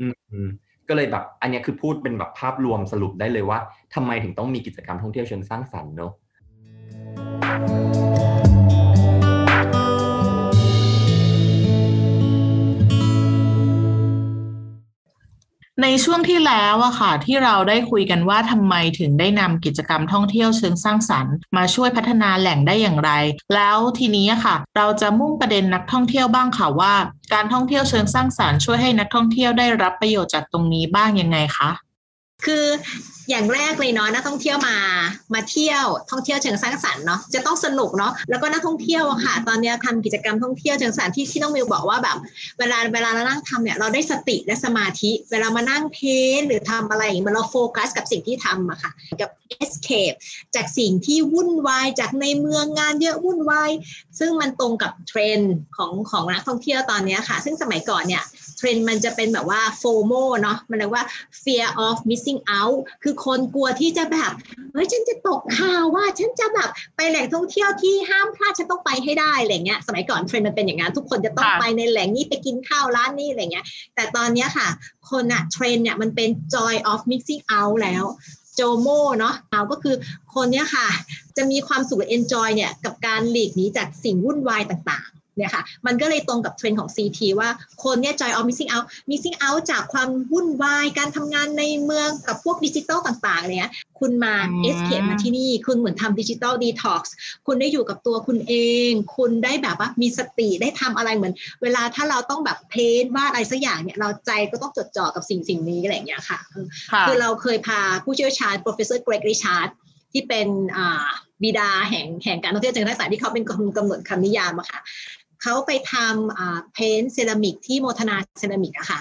Speaker 4: อืมก็เลยแบบอันเนี้ยคือพูดเป็นแบบภาพรวมสรุปได้เลยว่าทำไมถึงต้องมีกิจกรรมท่องเที่ยวเชิงสร้างสรรค์เนอะ
Speaker 2: ในช่วงที่แล้วอะค่ะ ที่เราได้คุยกันว่าทำไมถึงได้นำกิจกรรมท่องเที่ยวเชิงสร้างสรรค์ มาช่วยพัฒนาแหล่งได้อย่างไร แล้วทีนี้ค่ะ เราจะมุ่งประเด็นนักท่องเที่ยวบ้างค่ะว่า การท่องเที่ยวเชิงสร้างสรรค์ช่วยให้นักท่องเที่ยวได้รับประโยชน์จากตรงนี้บ้างยังไงคะ
Speaker 3: คือ อย่างแรกเลยเนาะนักท่องเที่ยวมามาเที่ยวท่องเที่ยวเชิงสร้างสรรค์เนาะจะต้องสนุกเนาะแล้วก็นักท่องเที่ยวอะค่ะ ตอนนี้ทำกิจกรรมท่องเที่ยวเชิงสรรค์ที่ที่น้องมิวบอกว่าแบบเวลาเวลาเรานั่งทำเนี่ยเราได้สติและสมาธิ เวลามานั่งเพ้นท์หรือทำอะไรอย่างเงี้ยมันเราโฟกัสกับสิ่งที่ทำอะค่ะกับ escape จากสิ่งที่วุ่นวายจากในเมืองงานเยอะวุ่นวายซึ่งมันตรงกับเทรนด์ของของนักท่องเที่ยวตอนนี้ค่ะ ซึ่งสมัยก่อนเนี่ย เทรนด์มันจะเป็นแบบว่า FOMO เนาะมันเรียกว่า fear of missing out คือคนกลัวที่จะแบบเฮ้ยฉันจะตกข่าวว่าฉันจะแบบไปแหล่งท่องเที่ยวที่ห้ามพลาดฉันต้องไปให้ได้อะไรเงี้ยสมัยก่อนเทรนด์มันเป็นอย่างนั้นทุกคนจะต้อง
Speaker 2: ค่ะ
Speaker 3: ไปในแหล่งนี้ไปกินข้าวร้านนี้อะไรเงี้ยแต่ตอนเนี้ยค่ะ คนอะเทรนด์เนี่ยมันเป็น joy of missing out แล้ว JOMO เนาะเอาก็คือคนเนี้ยค่ะ จะมีความสุขและ enjoy เนี่ยกับการหลีกหนีจากสิ่งวุ่นวายต่างๆ เนี่ยค่ะมันก็เลยตรงกับเทรนด์ของ CT ว่าคนเนี่ย joy of missing out missing out จากความวุ่นวายการทำงานในเมืองกับพวกดิจิตอลต่างๆเนี่ยคุณมา
Speaker 2: อืม
Speaker 3: escape มาที่นี่ คุณเหมือนทำดิจิตอล detox คุณได้อยู่กับตัวคุณเอง คุณได้แบบว่ามีสติได้ทำอะไรเหมือน เวลาถ้าเราต้องแบบ paint วาดอะไรสักอย่างเนี่ยเราใจก็ต้องจดจ่อกับสิ่งสิ่งนี้อะไรอย่างเงี้ยค่ะเออ
Speaker 2: ค่ะ
Speaker 3: คือเราเคยพาผู้เชี่ยวชาญ professor Greg Richard ที่เป็นอ่าบิดาแห่งแห่งการท่องเที่ยวเชิงทักษะที่เขาเป็นคนกำหนดคำนิยามอะค่ะ เขาไปทำ paint เซรามิกที่โมทนาเซรามิกอะค่ะ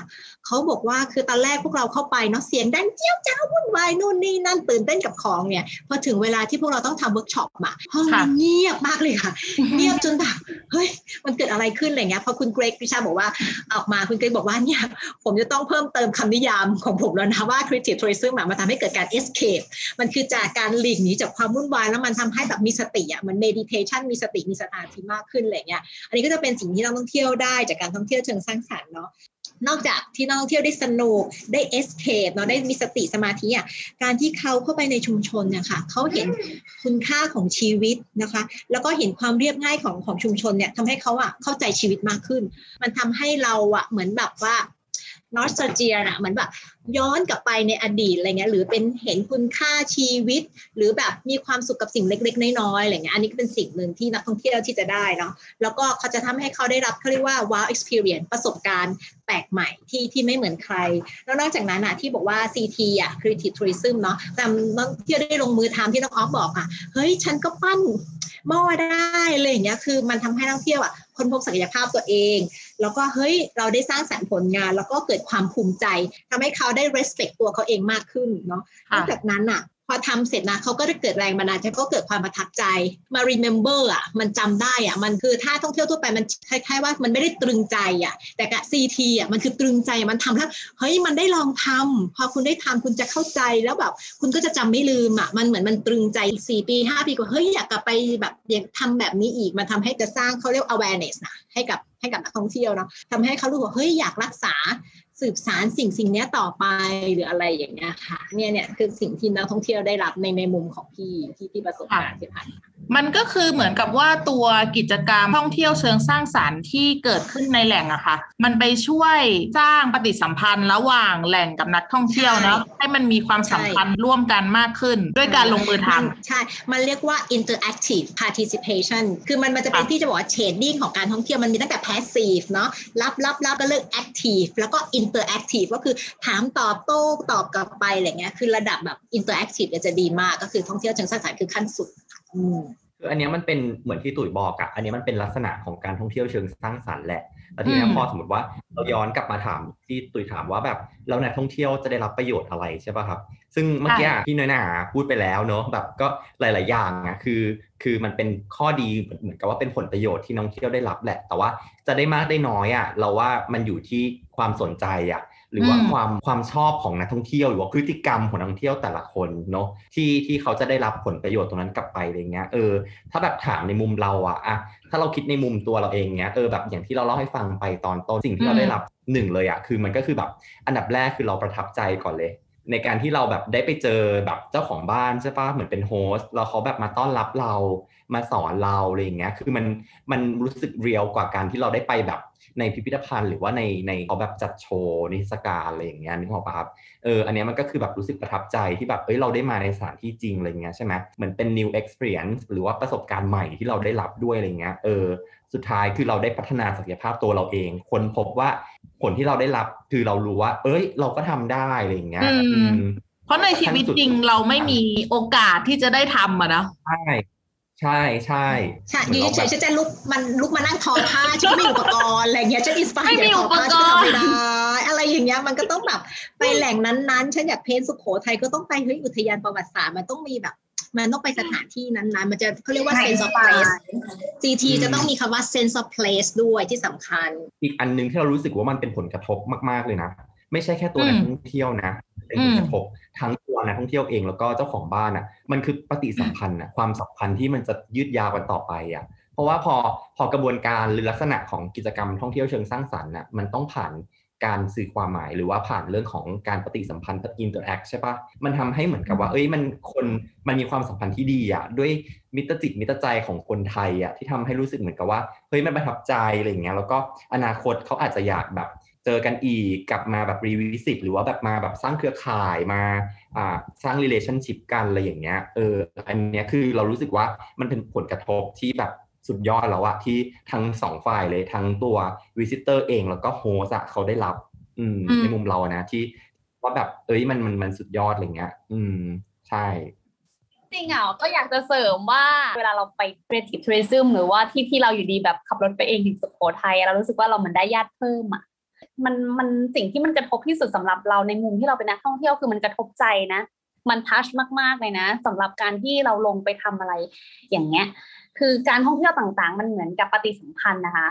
Speaker 3: เขาบอกว่าคือตอนแรกพวกเราเข้าไปเนาะเสียงดังเจี้ยวจ้าววุ่นวายนู่นนี่นั่นตื่นเต้นกับของเนี่ยพอถึงเวลาที่พวกเราต้องทำเวิร์กช็อปอะห้องมัน
Speaker 2: ค่ะ
Speaker 3: เงียบมากเลยค่ะ เงียบจนแบบเฮ้ยมันเกิดอะไรขึ้นอะไรเงี้ยพอคุณเกรกริชาบอกว่าออกมาคุณเกรกบอกว่าเนี่ยผมจะต้องเพิ่มเติมคำนิยามของผมแล้วนะว่า creative tourism อะมันทำให้เกิดการ escape มันคือจากการหลีกหนีจากความวุ่นวายแล้วมันทำให้แบบมีสติอะมัน meditation มีสติมีสมาธิมากขึ้นอะไรเงี้ยอันนี้ก็จะเป็นสิ่งที่นักท่องเที่ยวได้จากการท่องเที่ยวเชิงสร้างสรรค์เนาะ นอกจากที่นักท่องเที่ยวได้สนุกได้เอสเคปเนาะได้มีสติสมาธิอะการที่เขาเข้าไปในชุมชนเนี่ยค่ะเขาเห็นคุณค่าของชีวิตนะคะ แล้วก็เห็นความเรียบง่ายของของชุมชนเนี่ยทำให้เขาอะเข้าใจชีวิตมากขึ้น มันทำให้เราอะเหมือนแบบว่า นอสเจียน่ะเหมือนแบบย้อนกลับไปในอดีตอะไรเงี้ยหรือเป็นเห็นคุณค่าชีวิต หรือแบบมีความสุขกับสิ่งเล็ก ๆ น้อยๆอะไรเงี้ยอันนี้ก็เป็นสิ่งหนึ่งที่นักท่องเที่ยวที่จะได้เนาะแล้วก็เขาจะทำให้เขาได้รับเขาเรียกว่า wow experience ประสบการณ์แปลกใหม่ที่ที่ไม่เหมือนใคร แล้วนอกจากนั้นอะที่บอกว่า CT อะ creative tourism เนาะทำนักท่องเที่ยวได้ลงมือทำที่น้องออฟบอกอะเฮ้ยฉันก็ปั้นหม้อได้เลยอย่างเงี้ยคือมันทำให้นักท่องเที่ยวอะ ค้นพบศักยภาพตัวเอง แล้วก็เฮ้ยเราได้สร้างสรรค์ผลงาน แล้วก็เกิดความภูมิใจทำให้เขาได้ respect ตัวเขาเองมากขึ้นเนาะน
Speaker 2: ค่ะ
Speaker 3: อกจากนั้นอะ พอทำเสร็จนะเขาก็ได้เกิดแรงบันดาลใจก็เกิดความประทับใจมา remember อะมันจำได้อะมันคือถ้าท่องเที่ยวทั่วไปมันคล้ายๆว่ามันไม่ได้ตรึงใจอะแต่กับ CT อะมันคือตรึงใจมันทำแล้วเฮ้ยมันได้ลองทำพอคุณได้ทำคุณจะเข้าใจแล้วแบบคุณก็จะจำไม่ลืมอะมันเหมือนมันตรึงใจ4ปี 5 ปีกว่าเฮ้ยอยากกลับไปแบบอยากทำแบบนี้อีกมันทำให้จะสร้างเขาเรียก awareness นะให้กับให้กับนักท่องเที่ยวเนาะทำให้เขารู้ว่าเฮ้ยอยากรักษา สืบสารสิ่งสิ่งเนี้ยต่อไปหรืออะไรอย่างเงี้ยค่ะเนี่ยเนี่ยคือสิ่งที่นักท่องเที่ยวได้รับในในมุมของพี่ที่ที่ประสบการณ์ที่ผ่านมา
Speaker 2: มันก็คือเหมือนกับว่าตัวกิจกรรมท่องเที่ยวเชิงสร้างสรรค์ที่เกิดขึ้นในแหล่งอะค่ะ มันไปช่วยสร้างปฏิสัมพันธ์ระหว่างแหล่งกับนักท่องเที่ยวเนาะให้มันมีความสัมพันธ์ร่วมกันมากขึ้น ด้วยการลงมือทำ
Speaker 3: นใช่ มันเรียกว่า interactive participation คือมันมันจะเป็น
Speaker 2: ค่ะ
Speaker 3: ที่จะบอกว่า shading ของการท่องเที่ยวมันมีตั้งแต่ passive เนาะรับรับรับก็เลิก active แล้วก็ interactive ก็คือถามตอบโต้ตอบกลับไปอะไรเงี้ยคือระดับแบบ interactive เนี่ยจะดีมากก็คือท่องเที่ยวเชิงสร้างสรรค์คือขั้นสุดอืม
Speaker 4: คืออันเนี้ยมันเป็นเหมือนที่ตุ๋ยบอกอะอันเนี้ยมันเป็นลักษณะของการท่องเที่ยวเชิงสร้างสรรค์แหละแล้วทีเนี้ย
Speaker 2: อืม
Speaker 4: พอสมมติว่าเราย้อนกลับมาถามที่ตุยถามว่าแบบแล้วนักท่องเที่ยวจะได้รับประโยชน์อะไรใช่ป่ะครับ ซึ่งเมื่อกี้อะพี่น้อยหนาพูดไปแล้วเนอะแบบก็หลาย ๆ อย่างอะคือ คือมันเป็นข้อดีเหมือนเหมือนกับว่าเป็นผลประโยชน์ที่นักท่องเที่ยวได้รับแหละ แต่ว่าจะได้มากได้น้อยอะเราว่ามันอยู่ที่ความสนใจอะหรือว่า
Speaker 2: อืม
Speaker 4: ความความชอบของนักท่องเที่ยวหรือว่าพฤติกรรมของนักท่องเที่ยวแต่ละคนเนาะที่ที่เขาจะได้รับผลประโยชน์ตรงนั้นกลับไปอะไรเงี้ยเออถ้าแบบถามในมุมเราอะอะถ้าเราคิดในมุมตัวเราเองเนี้ยเออแบบอย่างที่เราเล่าให้ฟังไปตอนต้นสิ่งที่เราได้รับหนึ่งเลยอะคือมันก็คือแบบอันดับแรกคือเราประทับใจก่อนเลย ในการที่เราแบบได้ไปเจอแบบเจ้าของบ้านใช่ปะเหมือนเป็นโฮสต์แล้วเขาแบบมาต้อนรับเรา มาสอนเราอะไรอย่างเงี้ย คือมันมันรู้สึกเรียลกว่าการที่เราได้ไปแบบในพิพิธภัณฑ์ หรือว่าในในเขาแบบจัดโชว์นิทรรศการอะไรอย่างเงี้ยนึกออกปะครับ เอออันเนี้ยมันก็คือแบบรู้สึกประทับใจที่แบบเอ้ยเราได้มาในสถานที่จริงอะไรเงี้ยใช่ไหมเหมือนเป็น new experience หรือว่าประสบการณ์ใหม่ที่เราได้รับด้วยอะไรเงี้ย เออ สุดท้ายคือเราได้พัฒนาศักยภาพตัวเราเอง คนพบว่าผลที่เราได้รับคือเรารู้ว่า เอ้ย เราก็ทำได้อะไรอย่างเงี้ย
Speaker 2: อืม
Speaker 4: อืม
Speaker 2: เพราะในชีวิตจริงเราไม่มีโอกาสที่จะได้ทำอะนะ
Speaker 4: ใช่ ใช่ใช่
Speaker 3: ใช่
Speaker 4: เหมื
Speaker 3: อ
Speaker 4: อน
Speaker 3: ยู่
Speaker 4: เรา
Speaker 3: เฉ
Speaker 4: แบ
Speaker 3: ย
Speaker 4: บ
Speaker 3: ๆฉันจะลุกมันลุกมานั่งทอผ้าฉันไม่มีอุปกรณ์อะไรเงี้ยฉันอินสปาย
Speaker 2: ไม่มี
Speaker 3: ทอผ้า
Speaker 2: อุปก
Speaker 3: ฉัน
Speaker 2: รณ์
Speaker 3: ทำไม่ได้อะไรอย่างเงี้ยมันก็ต้องแบบไปแหล่งนั้นๆ ฉันอยากเพ้นสุโขทัยก็ต้องไปเฮ้ยอุทยานประวัติศาสตร์มันต้องมีแบบ มันต้องไปสถานที่นั้นๆ มันจะเขาเรียกว่า sense of place GT
Speaker 4: อืม
Speaker 3: จะต้องมีคำว่า sense of place ด้วยที่สำคัญ
Speaker 4: อีกอันหนึงที่เรารู้สึกว่ามันเป็นผลกระทบมาก ๆเลยนะ ไม่ใช่แค่ตัว
Speaker 2: อืม
Speaker 4: นักท่องเที่ยวนะ เป็นผลกระทบทั้งตัวนักท่องเที่ยวเองแล้วก็เจ้าของบ้านอะ มันคือปฏิสัมพันธ์อะความสัมพันธ์ที่มันจะยืดยาวกันต่อไปอะเพราะว่าพอพอกระบวนการหรือลักษณะของกิจกรรมท่องเที่ยวเชิงสร้างสรรค์น่ะมันต้องผ่านการสื่อความหมายหรือว่าผ่านเรื่องของการปฏิสัมพันธ์ interact ใช่ปะมันทำให้เหมือนกับว่า เอ้ยมันคนมันมีความสัมพันธ์ที่ดีอะด้วยมิตรจิตมิตรใจของคนไทยอะที่ทำให้รู้สึกเหมือนกับว่าเฮ้ยมันประทับใจอะไรอย่างเงี้ยแล้วก็อนาคตเขาอาจจะอยากแบบเจอกันอีกกลับมาแบบรีวิสิตหรือว่าแบบมาแบบสร้างเครือข่ายมาอ่าสร้าง relationship กันอะไรอย่างเงี้ยเอออันเนี้ยคือเรารู้สึกว่ามันเป็นผลกระทบที่แบบสุดยอดแล้วอะที่ทั้งสองฝ่ายเลยทั้งตัว visitor เองแล้วก็โฮสอะเขาได้รับ อืม
Speaker 2: อืม
Speaker 4: ในมุมเราอะนะที่ว่าแบบเอ้ยมันมันมันสุดยอดอะไรเงี้ย อืม ใช่
Speaker 5: จริงอะก็อยากจะเสริมว่าเวลาเราไป creative tourism หรือว่าที่ที่เราอยู่ดีแบบขับรถไปเองถึงสุโขทัยอะเรารู้สึกว่าเราเหมือนได้ญาติเพิ่มอะ มันมันสิ่งที่มันกระทบที่สุดสำหรับเราในมุมที่เราเป็นนักท่องเที่ยวคือมันกระทบใจนะ มันทัชมากๆเลยนะสำหรับการที่เราลงไปทำอะไรอย่างเงี้ย คือการท่องเที่ยวต่างๆ มันเหมือนกับปฏิสัมพันธ์นะคะ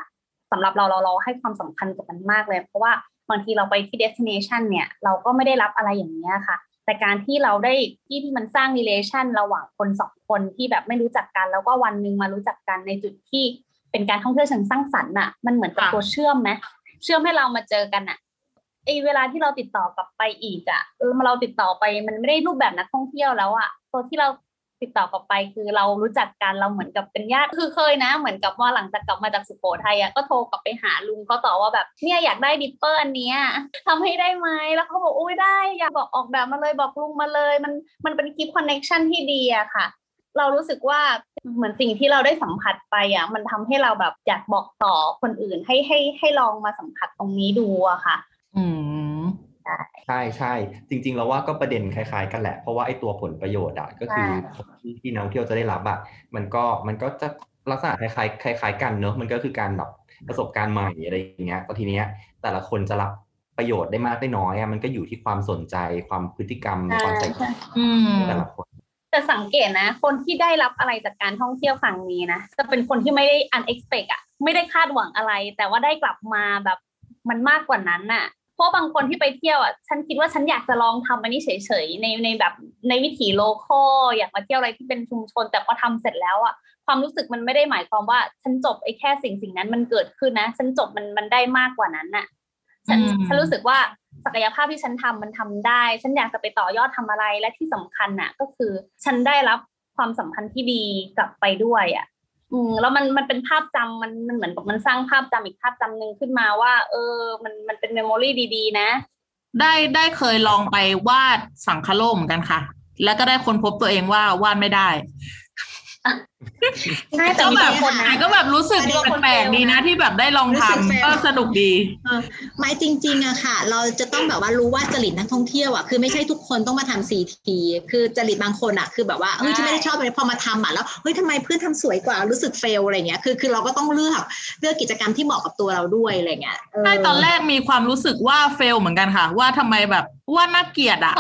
Speaker 5: สำหรับเราเราเราให้ความสำคัญกับมันมากเลย เพราะว่าบางทีเราไปที่ destination เนี่ยเราก็ไม่ได้รับอะไรอย่างเงี้ยค่ะ แต่การที่เราได้ที่ที่มันสร้าง relation ระหว่างคนสองคนที่แบบไม่รู้จักกัน แล้วก็วันหนึ่งมารู้จักกันในจุดที่เป็นการท่องเที่ยวเชิงสร้างสรรค์น่ะ มันเหมือนกับตัวเชื่อมไหม เชื่อมให้เรามาเจอกันน่ะไอเวลาที่เราติดต่อกลับไปอีกอะเออเราติดต่อไปมันไม่ได้รูปแบบนักท่องเที่ยวแล้วอะตัวที่เราติดต่อกลับไปคือเรารู้จักกันเราเหมือนกับเป็นญาติคือเคยนะ เหมือนกับว่าหลังจากกลับมาจากสุโขทัยอะก็โทรกลับไปหาลุงเขาต่อว่าแบบเนี่ยอยากได้ dipper อันเนี้ยทำให้ได้ไหมแล้วเขาบอกอุ้ยได้อยากบอกออกแบบมาเลยบอกลุงมาเลย มันมันเป็นคลิปคอนเน็ชันที่ดีอะค่ะ เรารู้สึกว่าเหมือนสิ่งที่เราได้สัมผัสไปอะมันทำให้เราแบบอยากบอกต่อคนอื่นให้ให้ให้ลองมาสัมผัสตรงนี้ดูอะค่ะ
Speaker 2: อืม
Speaker 4: ใช่ใช่จริง ๆ แล้วว่าก็ประเด็นคล้าย ๆ กันแหละ เพราะว่าไอ้ตัวผลประโยชน์อะก็คือที่ที่นักท่องเที่ยวจะได้รับอะมันก็มันก็จะลักษณะคล้ายๆคล้าย ๆ กันเนอะมันก็คือการแบบประสบการณ์ใหม่อะไรอย่างเงี้ยแต่ทีเนี้ยแต่ละคนจะรับประโยชน์ได้มากได้น้อยอะมันก็อยู่ที่ความสนใจความพฤติกรรม
Speaker 5: ใช่
Speaker 4: ความใส่ใจ
Speaker 2: อืม
Speaker 4: แต่ละคน
Speaker 5: แต่สังเกตนะ คนที่ได้รับอะไรจากการท่องเที่ยวครั้งนี้นะจะเป็นคนที่ไม่ได้ unexpect อะไม่ได้คาดหวังอะไร แต่ว่าได้กลับมาแบบมันมากกว่านั้นน่ะเพราะบางคนที่ไปเที่ยวอะ ฉันคิดว่าฉันอยากจะลองทำอันนี้เฉยๆ ในในแบบในวิถีโลคอลอยากมาเที่ยวอะไรที่เป็นชุมชน แต่พอทำเสร็จแล้วอะ ความรู้สึกมันไม่ได้หมายความว่า ฉันจบไอ้แค่สิ่งสิ่งนั้นมันเกิดขึ้นนะ ฉันจบมันมันได้มากกว่านั้นน่ะ ฉันฉันรู้สึกว่า ศักยภาพที่ฉันทำมันทำได้ ฉันอยากจะไปต่อยอดทำอะไรและที่สำคัญน่ะ ก็คือฉันได้รับความสัมพันธ์ที่ดีกลับไปด้วยอะอืมแล้วมันมันเป็นภาพจำมันมันเหมือนกับมันสร้างภาพจำอีกภาพจำหนึ่งขึ้นมาว่า เออ มันมันเป็นเมมโมรีดีๆ นะ
Speaker 2: ได้ได้เคยลองไปวาดสังคโลกเหมือนกันค่ะ แล้วก็ได้คนพบตัวเองว่าวาดไม่ได้
Speaker 5: ใช่แต่
Speaker 2: ก็
Speaker 5: มี
Speaker 2: แบบ
Speaker 5: บางคนนะ
Speaker 2: แต่ก็แบบรู้สึกแปลกๆดีนะที่แบบได้ลองทำก็สนุกดี
Speaker 3: หมายจริงๆอะค่ะ เราจะต้องแบบว่ารู้ว่าจริตนักท่องเที่ยวอะคือไม่ใช่ทุกคนต้องมาทำซีทีคือจริตบางคนอะคือแบบว่าเฮ้ยฉันไม่ได้ชอบเลยพอมาทำอะแล้วเฮ้ยทำไมเพื่อนทำสวยกว่ารู้สึกเฟลอะไรเงี้ยคือคือเราก็ต้องเลือกเลือกกิจกรรมที่เหมาะกับตัวเราด้วยอะไรเงี้ยเใช่
Speaker 2: ตอนแรกมีความรู้สึกว่าเฟลเหมือนกันค่ะ ว่าทำไมแบบว่าน่าเกลียดอะ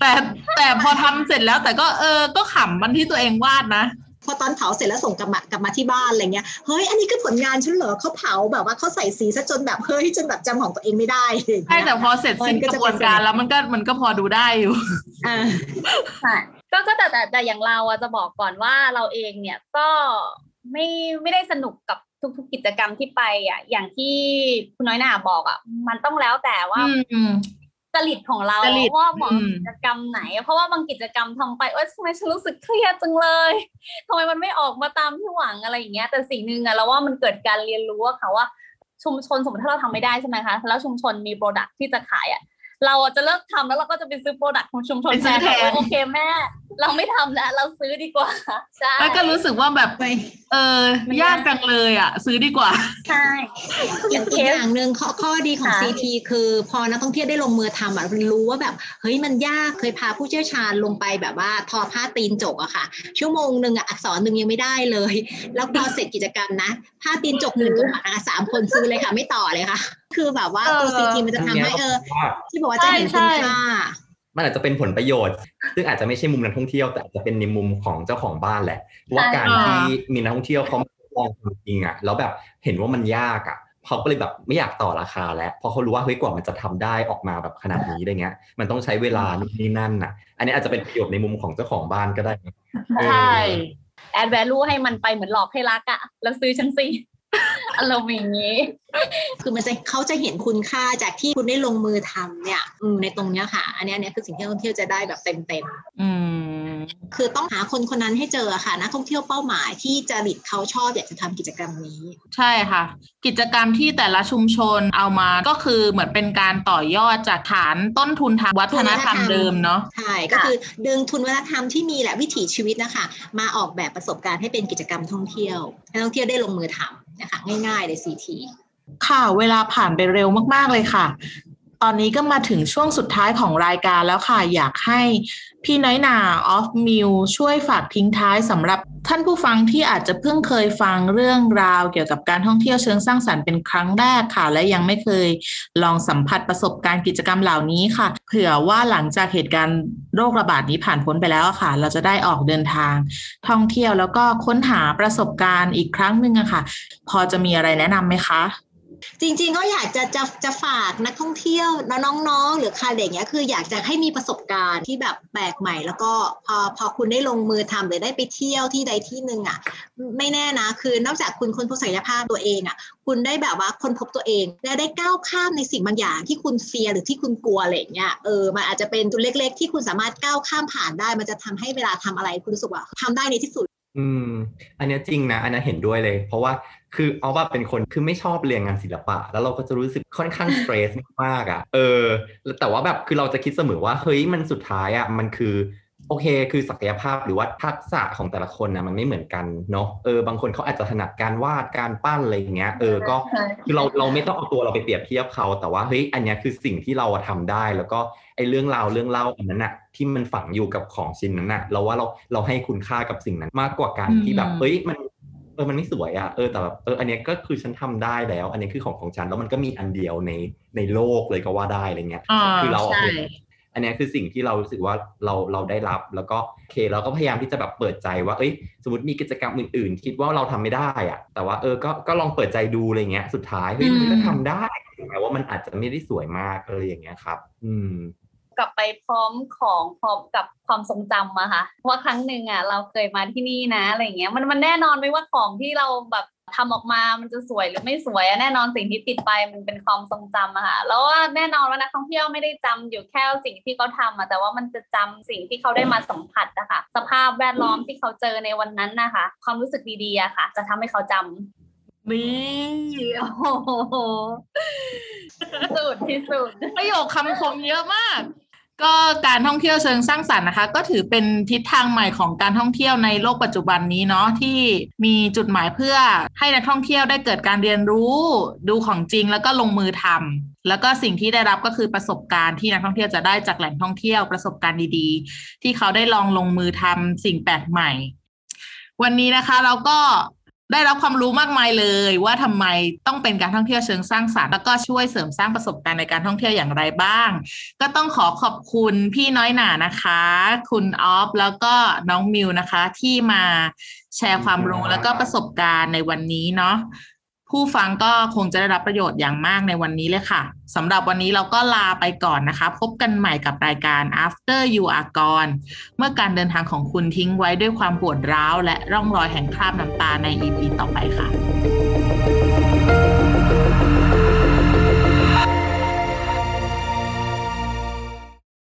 Speaker 2: แต่แต่พอทำเสร็จแล้วแต่ก็เออก็ขำมันที่ตัวเองวาดนะ
Speaker 3: พอตอนเผาเสร็จแล้วส่งกลับมากลับมาที่บ้านอะไรเงี้ยเฮ้ยอันนี้คือผลงานฉันเหรอเขาเผาแบบว่าเขาใส่สีซะจนแบบเฮ้ยจนแบบจำของตัวเองไม่ได้อะไรอย่าง
Speaker 2: ใช่
Speaker 3: เงี้ย
Speaker 2: แต่พอเสร็จสิ้นกระบวนการแล้วมันก็มันก็พอดูได้อยู่
Speaker 3: อ่า
Speaker 5: ใช่ก็ก็แต่แต่แต่อย่างเราอะจะบอกก่อนว่าเราเองเนี่ยก็ไม่ไม่ได้สนุกกับทุกๆกิจกรรมที่ไปอะอย่างที่คุณน้อยหน่าบอกอะมันต้องแล้วแต่ว่า
Speaker 2: อืม
Speaker 5: จริตของเรา
Speaker 2: จริต
Speaker 5: ว่าเหมาะ
Speaker 2: อื
Speaker 5: กับ
Speaker 2: ม
Speaker 5: กิจกรรมไหน เพราะว่าบางกิจกรรมทำไปเอ้ยทำไมฉันรู้สึกเครียดจังเลยทำไมมันไม่ออกมาตามที่หวังอะไรอย่างเงี้ย แต่สิ่งหนึ่งอะเราว่ามันเกิดการเรียนรู้อะค่ะว่า ชุมชนสมมติถ้าเราทำไม่ได้ใช่ไหมคะแล้วชุมชนมีโปรดักที่จะขายอะเราอะจะเลิกทำแล้วเราก็จะไปซื้อโปรดักของชุมชน
Speaker 2: ไปซื้อแทน
Speaker 5: ว่าโอเคแม่ เราไม่ทำแล้วเราซื้อดีกว่าใช่
Speaker 2: แล้วก็รู้สึกว่าแบบ
Speaker 3: ไป
Speaker 2: เออยากจังเลยอะ ซื้อดีกว่า
Speaker 5: ใช่
Speaker 3: อย่าง
Speaker 5: เค
Speaker 3: อีก
Speaker 5: ส
Speaker 3: อย่างหนึ่งข้อข้อดีของ
Speaker 5: ค่ะ
Speaker 3: CT คือพอนักท่องเที่ยวได้ลงมือทำอะรู้ว่าแบบเฮ้ยมันยากเคยพาผู้เชี่ยวชาญลงไปแบบว่าทอผ้าตีนจกอะค่ะ ชั่วโมงหนึ่งอะอักษรหนึ่งยังไม่ได้เลย แล้วพอเสร็จกิจกรรมนะผ้าตีนจกหนึ่งตัวนะคะสามคนซื้อเลยค่ะ ไม่ต่อเลยค่ะ คือแบบว่าตัว
Speaker 2: เออ
Speaker 3: CT มันจะทำให้เออ
Speaker 4: ว่า
Speaker 3: ที่บอกว่าจะเห็น
Speaker 2: ใช่
Speaker 3: คุณ
Speaker 2: ใช่
Speaker 3: ค่า
Speaker 4: มันอาจจะเป็นผลประโยชน์ ซึ่งอาจจะไม่ใช่มุมนักท่องเที่ยวแต่อาจจะเป็นในมุมของเจ้าของบ้านแหละ ว่าการที่มีนักท่องเที่ยวเขามาลองทำจริงอะแล้วแบบเห็นว่ามันยากอะเขาก็เลยแบบไม่อยากต่อราคาแล้ว เพราะเขารู้ว่าเฮ้ยกว่ามันจะทำได้ออกมาแบบขนาดนี้อะไรเงี้ย มันต้องใช้เวลานู่นนี่นั่นน่ะ อันนี้อาจจะเป็นประโยชน์ในมุมของเจ้าของบ้านก็ได้นะเออ
Speaker 2: ใช่
Speaker 5: แอดแวลูให้มันไปเหมือนหลอกให้รักอะแล้วซื้อฉันสิ อารมณ์อย่างนี้
Speaker 3: คือมันจะเขาจะเห็นคุณค่าจากที่คุณได้ลงมือทำเนี่ยอืมในตรงเนี้ยค่ะ อันเนี้ยอันเนี้ยคือสิ่งที่นักท่องเที่ยวจะได้แบบเต็ม
Speaker 2: อืม
Speaker 3: ๆคือต้องหาคนคนนั้นให้เจอค่ะนักท่องเที่ยวเป้าหมายที่จริตเขาชอบอยากจะทำกิจกรรมนี้
Speaker 2: ใช่ค่ะ กิจกรรมที่แต่ละชุมชนเอามาก็คือเหมือนเป็นการต่อยอดจากฐานต้นทุนทางวัฒนธรรมเดิมเนาะ
Speaker 3: ใช่ก็คือดึงทุนวัฒนธรรมที่มีและวิถีชีวิตนะคะ มาออกแบบประสบการณ์ให้เป็นกิจกรรมท่องเที่ยวให้นักท่องเที่ยวได้ลงมือทำ นะคะง่ายๆเลย CT
Speaker 2: ค่ะ เวลาผ่านไปเร็วมากๆเลยค่ะ ตอนนี้ก็มาถึงช่วงสุดท้ายของรายการแล้วค่ะ อยากให้พี่น้อยนาออฟมิวช่วยฝากทิ้งท้ายสำหรับท่านผู้ฟังที่อาจจะเพิ่งเคยฟังเรื่องราวเกี่ยวกับการท่องเที่ยวเชิงสร้างสรรค์เป็นครั้งแรกค่ะ และยังไม่เคยลองสัมผัสประสบการณ์กิจกรรมเหล่านี้ค่ะ เผื่อว่าหลังจากเหตุการณ์โรคระบาดนี้ผ่านพ้นไปแล้วค่ะ เราจะได้ออกเดินทาง ท่องเที่ยวแล้วก็ค้นหาประสบการณ์อีกครั้งหนึ่งอะค่ะ พอจะมีอะไรแนะนำไหมคะ
Speaker 3: จริงๆก็อยากจะจะจะฝากนักท่องเที่ยวน้องๆ หรือใครอะไรอย่างเงี้ยคืออยากจะให้มีประสบการณ์ที่แบบแปลกใหม่ แล้วก็พอพอคุณได้ลงมือทำหรือได้ไปเที่ยวที่ใดที่หนึ่งอะไม่แน่นะคือนอกจากคุณค้นพบศักยภาพตัวเองอะคุณได้แบบว่าค้นพบตัวเอง และได้ก้าวข้ามในสิ่งบางอย่างที่คุณเฟียหรือที่คุณกลัวอะไรเงี้ยเออมันอาจจะเป็นจุดเล็ก ๆ ที่คุณสามารถก้าวข้ามผ่านได้ มันจะทำให้เวลาทำอะไรคุณรู้สึกว่าทำได้ในที่สุด
Speaker 4: อืม อันนี้จริงนะอันนี้เห็นด้วยเลย เพราะว่า คือเอาว่าเป็นคนคือไม่ชอบเรียนงานศิลปะ แล้วเราก็จะรู้สึกค่อนข้างสเตรสมากๆอะเออแต่ว่าแบบคือเราจะคิดเสมอว่าเฮ้ยมันสุดท้ายอะมันคือโอเค คือศักยภาพหรือว่าทักษะของแต่ละคนนะมันไม่เหมือนกันเนาะเออบางคนเขาอาจจะถนัดการวาดการปั้นอะไรอย่างเงี้ยเออก็
Speaker 5: ใช่
Speaker 4: คือเราเราไม่ต้องเอาตัวเราไปเปรียบเทียบเขาแต่ว่าเฮ้ยอันเนี้ยคือสิ่งที่เราอะทำได้ แล้วก็ไอ้เรื่องราวเรื่องเล่าอันนั้นอะที่มันฝังอยู่กับของชิ้นนั้นอะเราว่าเราเราให้คุณค่ากับสิ่งนั้นมากกว่าการที่แบบ
Speaker 2: อืม
Speaker 4: เฮ้ยมัน เออมันไม่สวยอะเออแต่แบบเอออันเนี้ยก็คือฉันทำได้แล้ว อันนี้คือของของฉันแล้วมันก็มีอันเดียวในในโลกเลยก็ว่าได้อะไรเงี้ย
Speaker 2: อ่า
Speaker 4: คือเรา
Speaker 2: ใช่
Speaker 4: อันเนี้ยคือสิ่งที่เรารู้สึกว่าเราเราได้รับ แล้วก็โอเคเราก็พยายามที่จะแบบเปิดใจว่าเอ้ยสมมติมีกิจกรรมอื่นๆ คิดว่าเราทำไม่ได้อะแต่ว่าเออก็ก็ลองเปิดใจดูอะไรเงี้ยสุดท้ายเฮ้ย
Speaker 2: อืม
Speaker 4: มันก็ทำได้ถึงแม้ว่ามันอาจจะไม่ได้สวยมากอะไรอย่างเงี้ยครับ อืม
Speaker 5: กลับไปพร้อมของพร้อมกับความทรงจำอะค่ะว่าครั้งหนึ่งอะเราเคยมาที่นี่นะอะไรอย่างเงี้ยมันมันแน่นอนไม่ว่าของที่เราแบบทำออกมา มันจะสวยหรือไม่สวยอะแน่นอนสิ่งที่ติดไปมันเป็นความทรงจำอะค่ะ แล้วว่าแน่นอนว่านักท่องเที่ยวไม่ได้จำอยู่แค่สิ่งที่เขาทำอะแต่ว่ามันจะจำสิ่งที่เขาได้มาสัมผัสนะคะสภาพแวดล้อมที่เขาเจอในวันนั้นนะคะ ความรู้สึกดีๆอะค่ะ จะทำให้เขาจำ
Speaker 2: นี่โอ้โห
Speaker 5: ที่สุดที่สุด
Speaker 2: ประโยคคำคมเยอะมาก ก็การท่องเที่ยวเชิงสร้างสรรค์นะคะ ก็ถือเป็นทิศทางใหม่ของการท่องเที่ยวในโลกปัจจุบันนี้เนาะที่มีจุดหมายเพื่อให้นักท่องเที่ยวได้เกิดการเรียนรู้ ดูของจริงแล้วก็ลงมือทำแล้วก็สิ่งที่ได้รับก็คือประสบการณ์ที่นักท่องเที่ยวจะได้จากแหล่งท่องเที่ยวประสบการณ์ดีๆ ที่เขาได้ลองลงมือทำสิ่งแปลกใหม่ วันนี้นะคะเราก็ ได้รับความรู้มากมายเลยว่าทำไมต้องเป็นการท่องเที่ยวเชิงสร้างสรรค์แล้วก็ช่วยเสริมสร้างประสบการณ์ในการท่องเที่ยวอย่างไรบ้าง ก็ต้องขอขอบคุณพี่น้อยหนานะคะ คุณออฟแล้วก็น้องมิวนะคะที่มาแชร์ความรู้แล้วก็ประสบการณ์ในวันนี้เนาะ ผู้ฟังก็คงจะได้รับประโยชน์อย่างมากในวันนี้เลยค่ะสำหรับวันนี้เราก็ลาไปก่อนนะคะ พบกันใหม่กับรายการ After You Are Gone เมื่อการเดินทางของคุณทิ้งไว้ด้วยความปวดร้าว และร่องรอยแห่งคราบน้ำตาใน EP ต่อไปค่ะ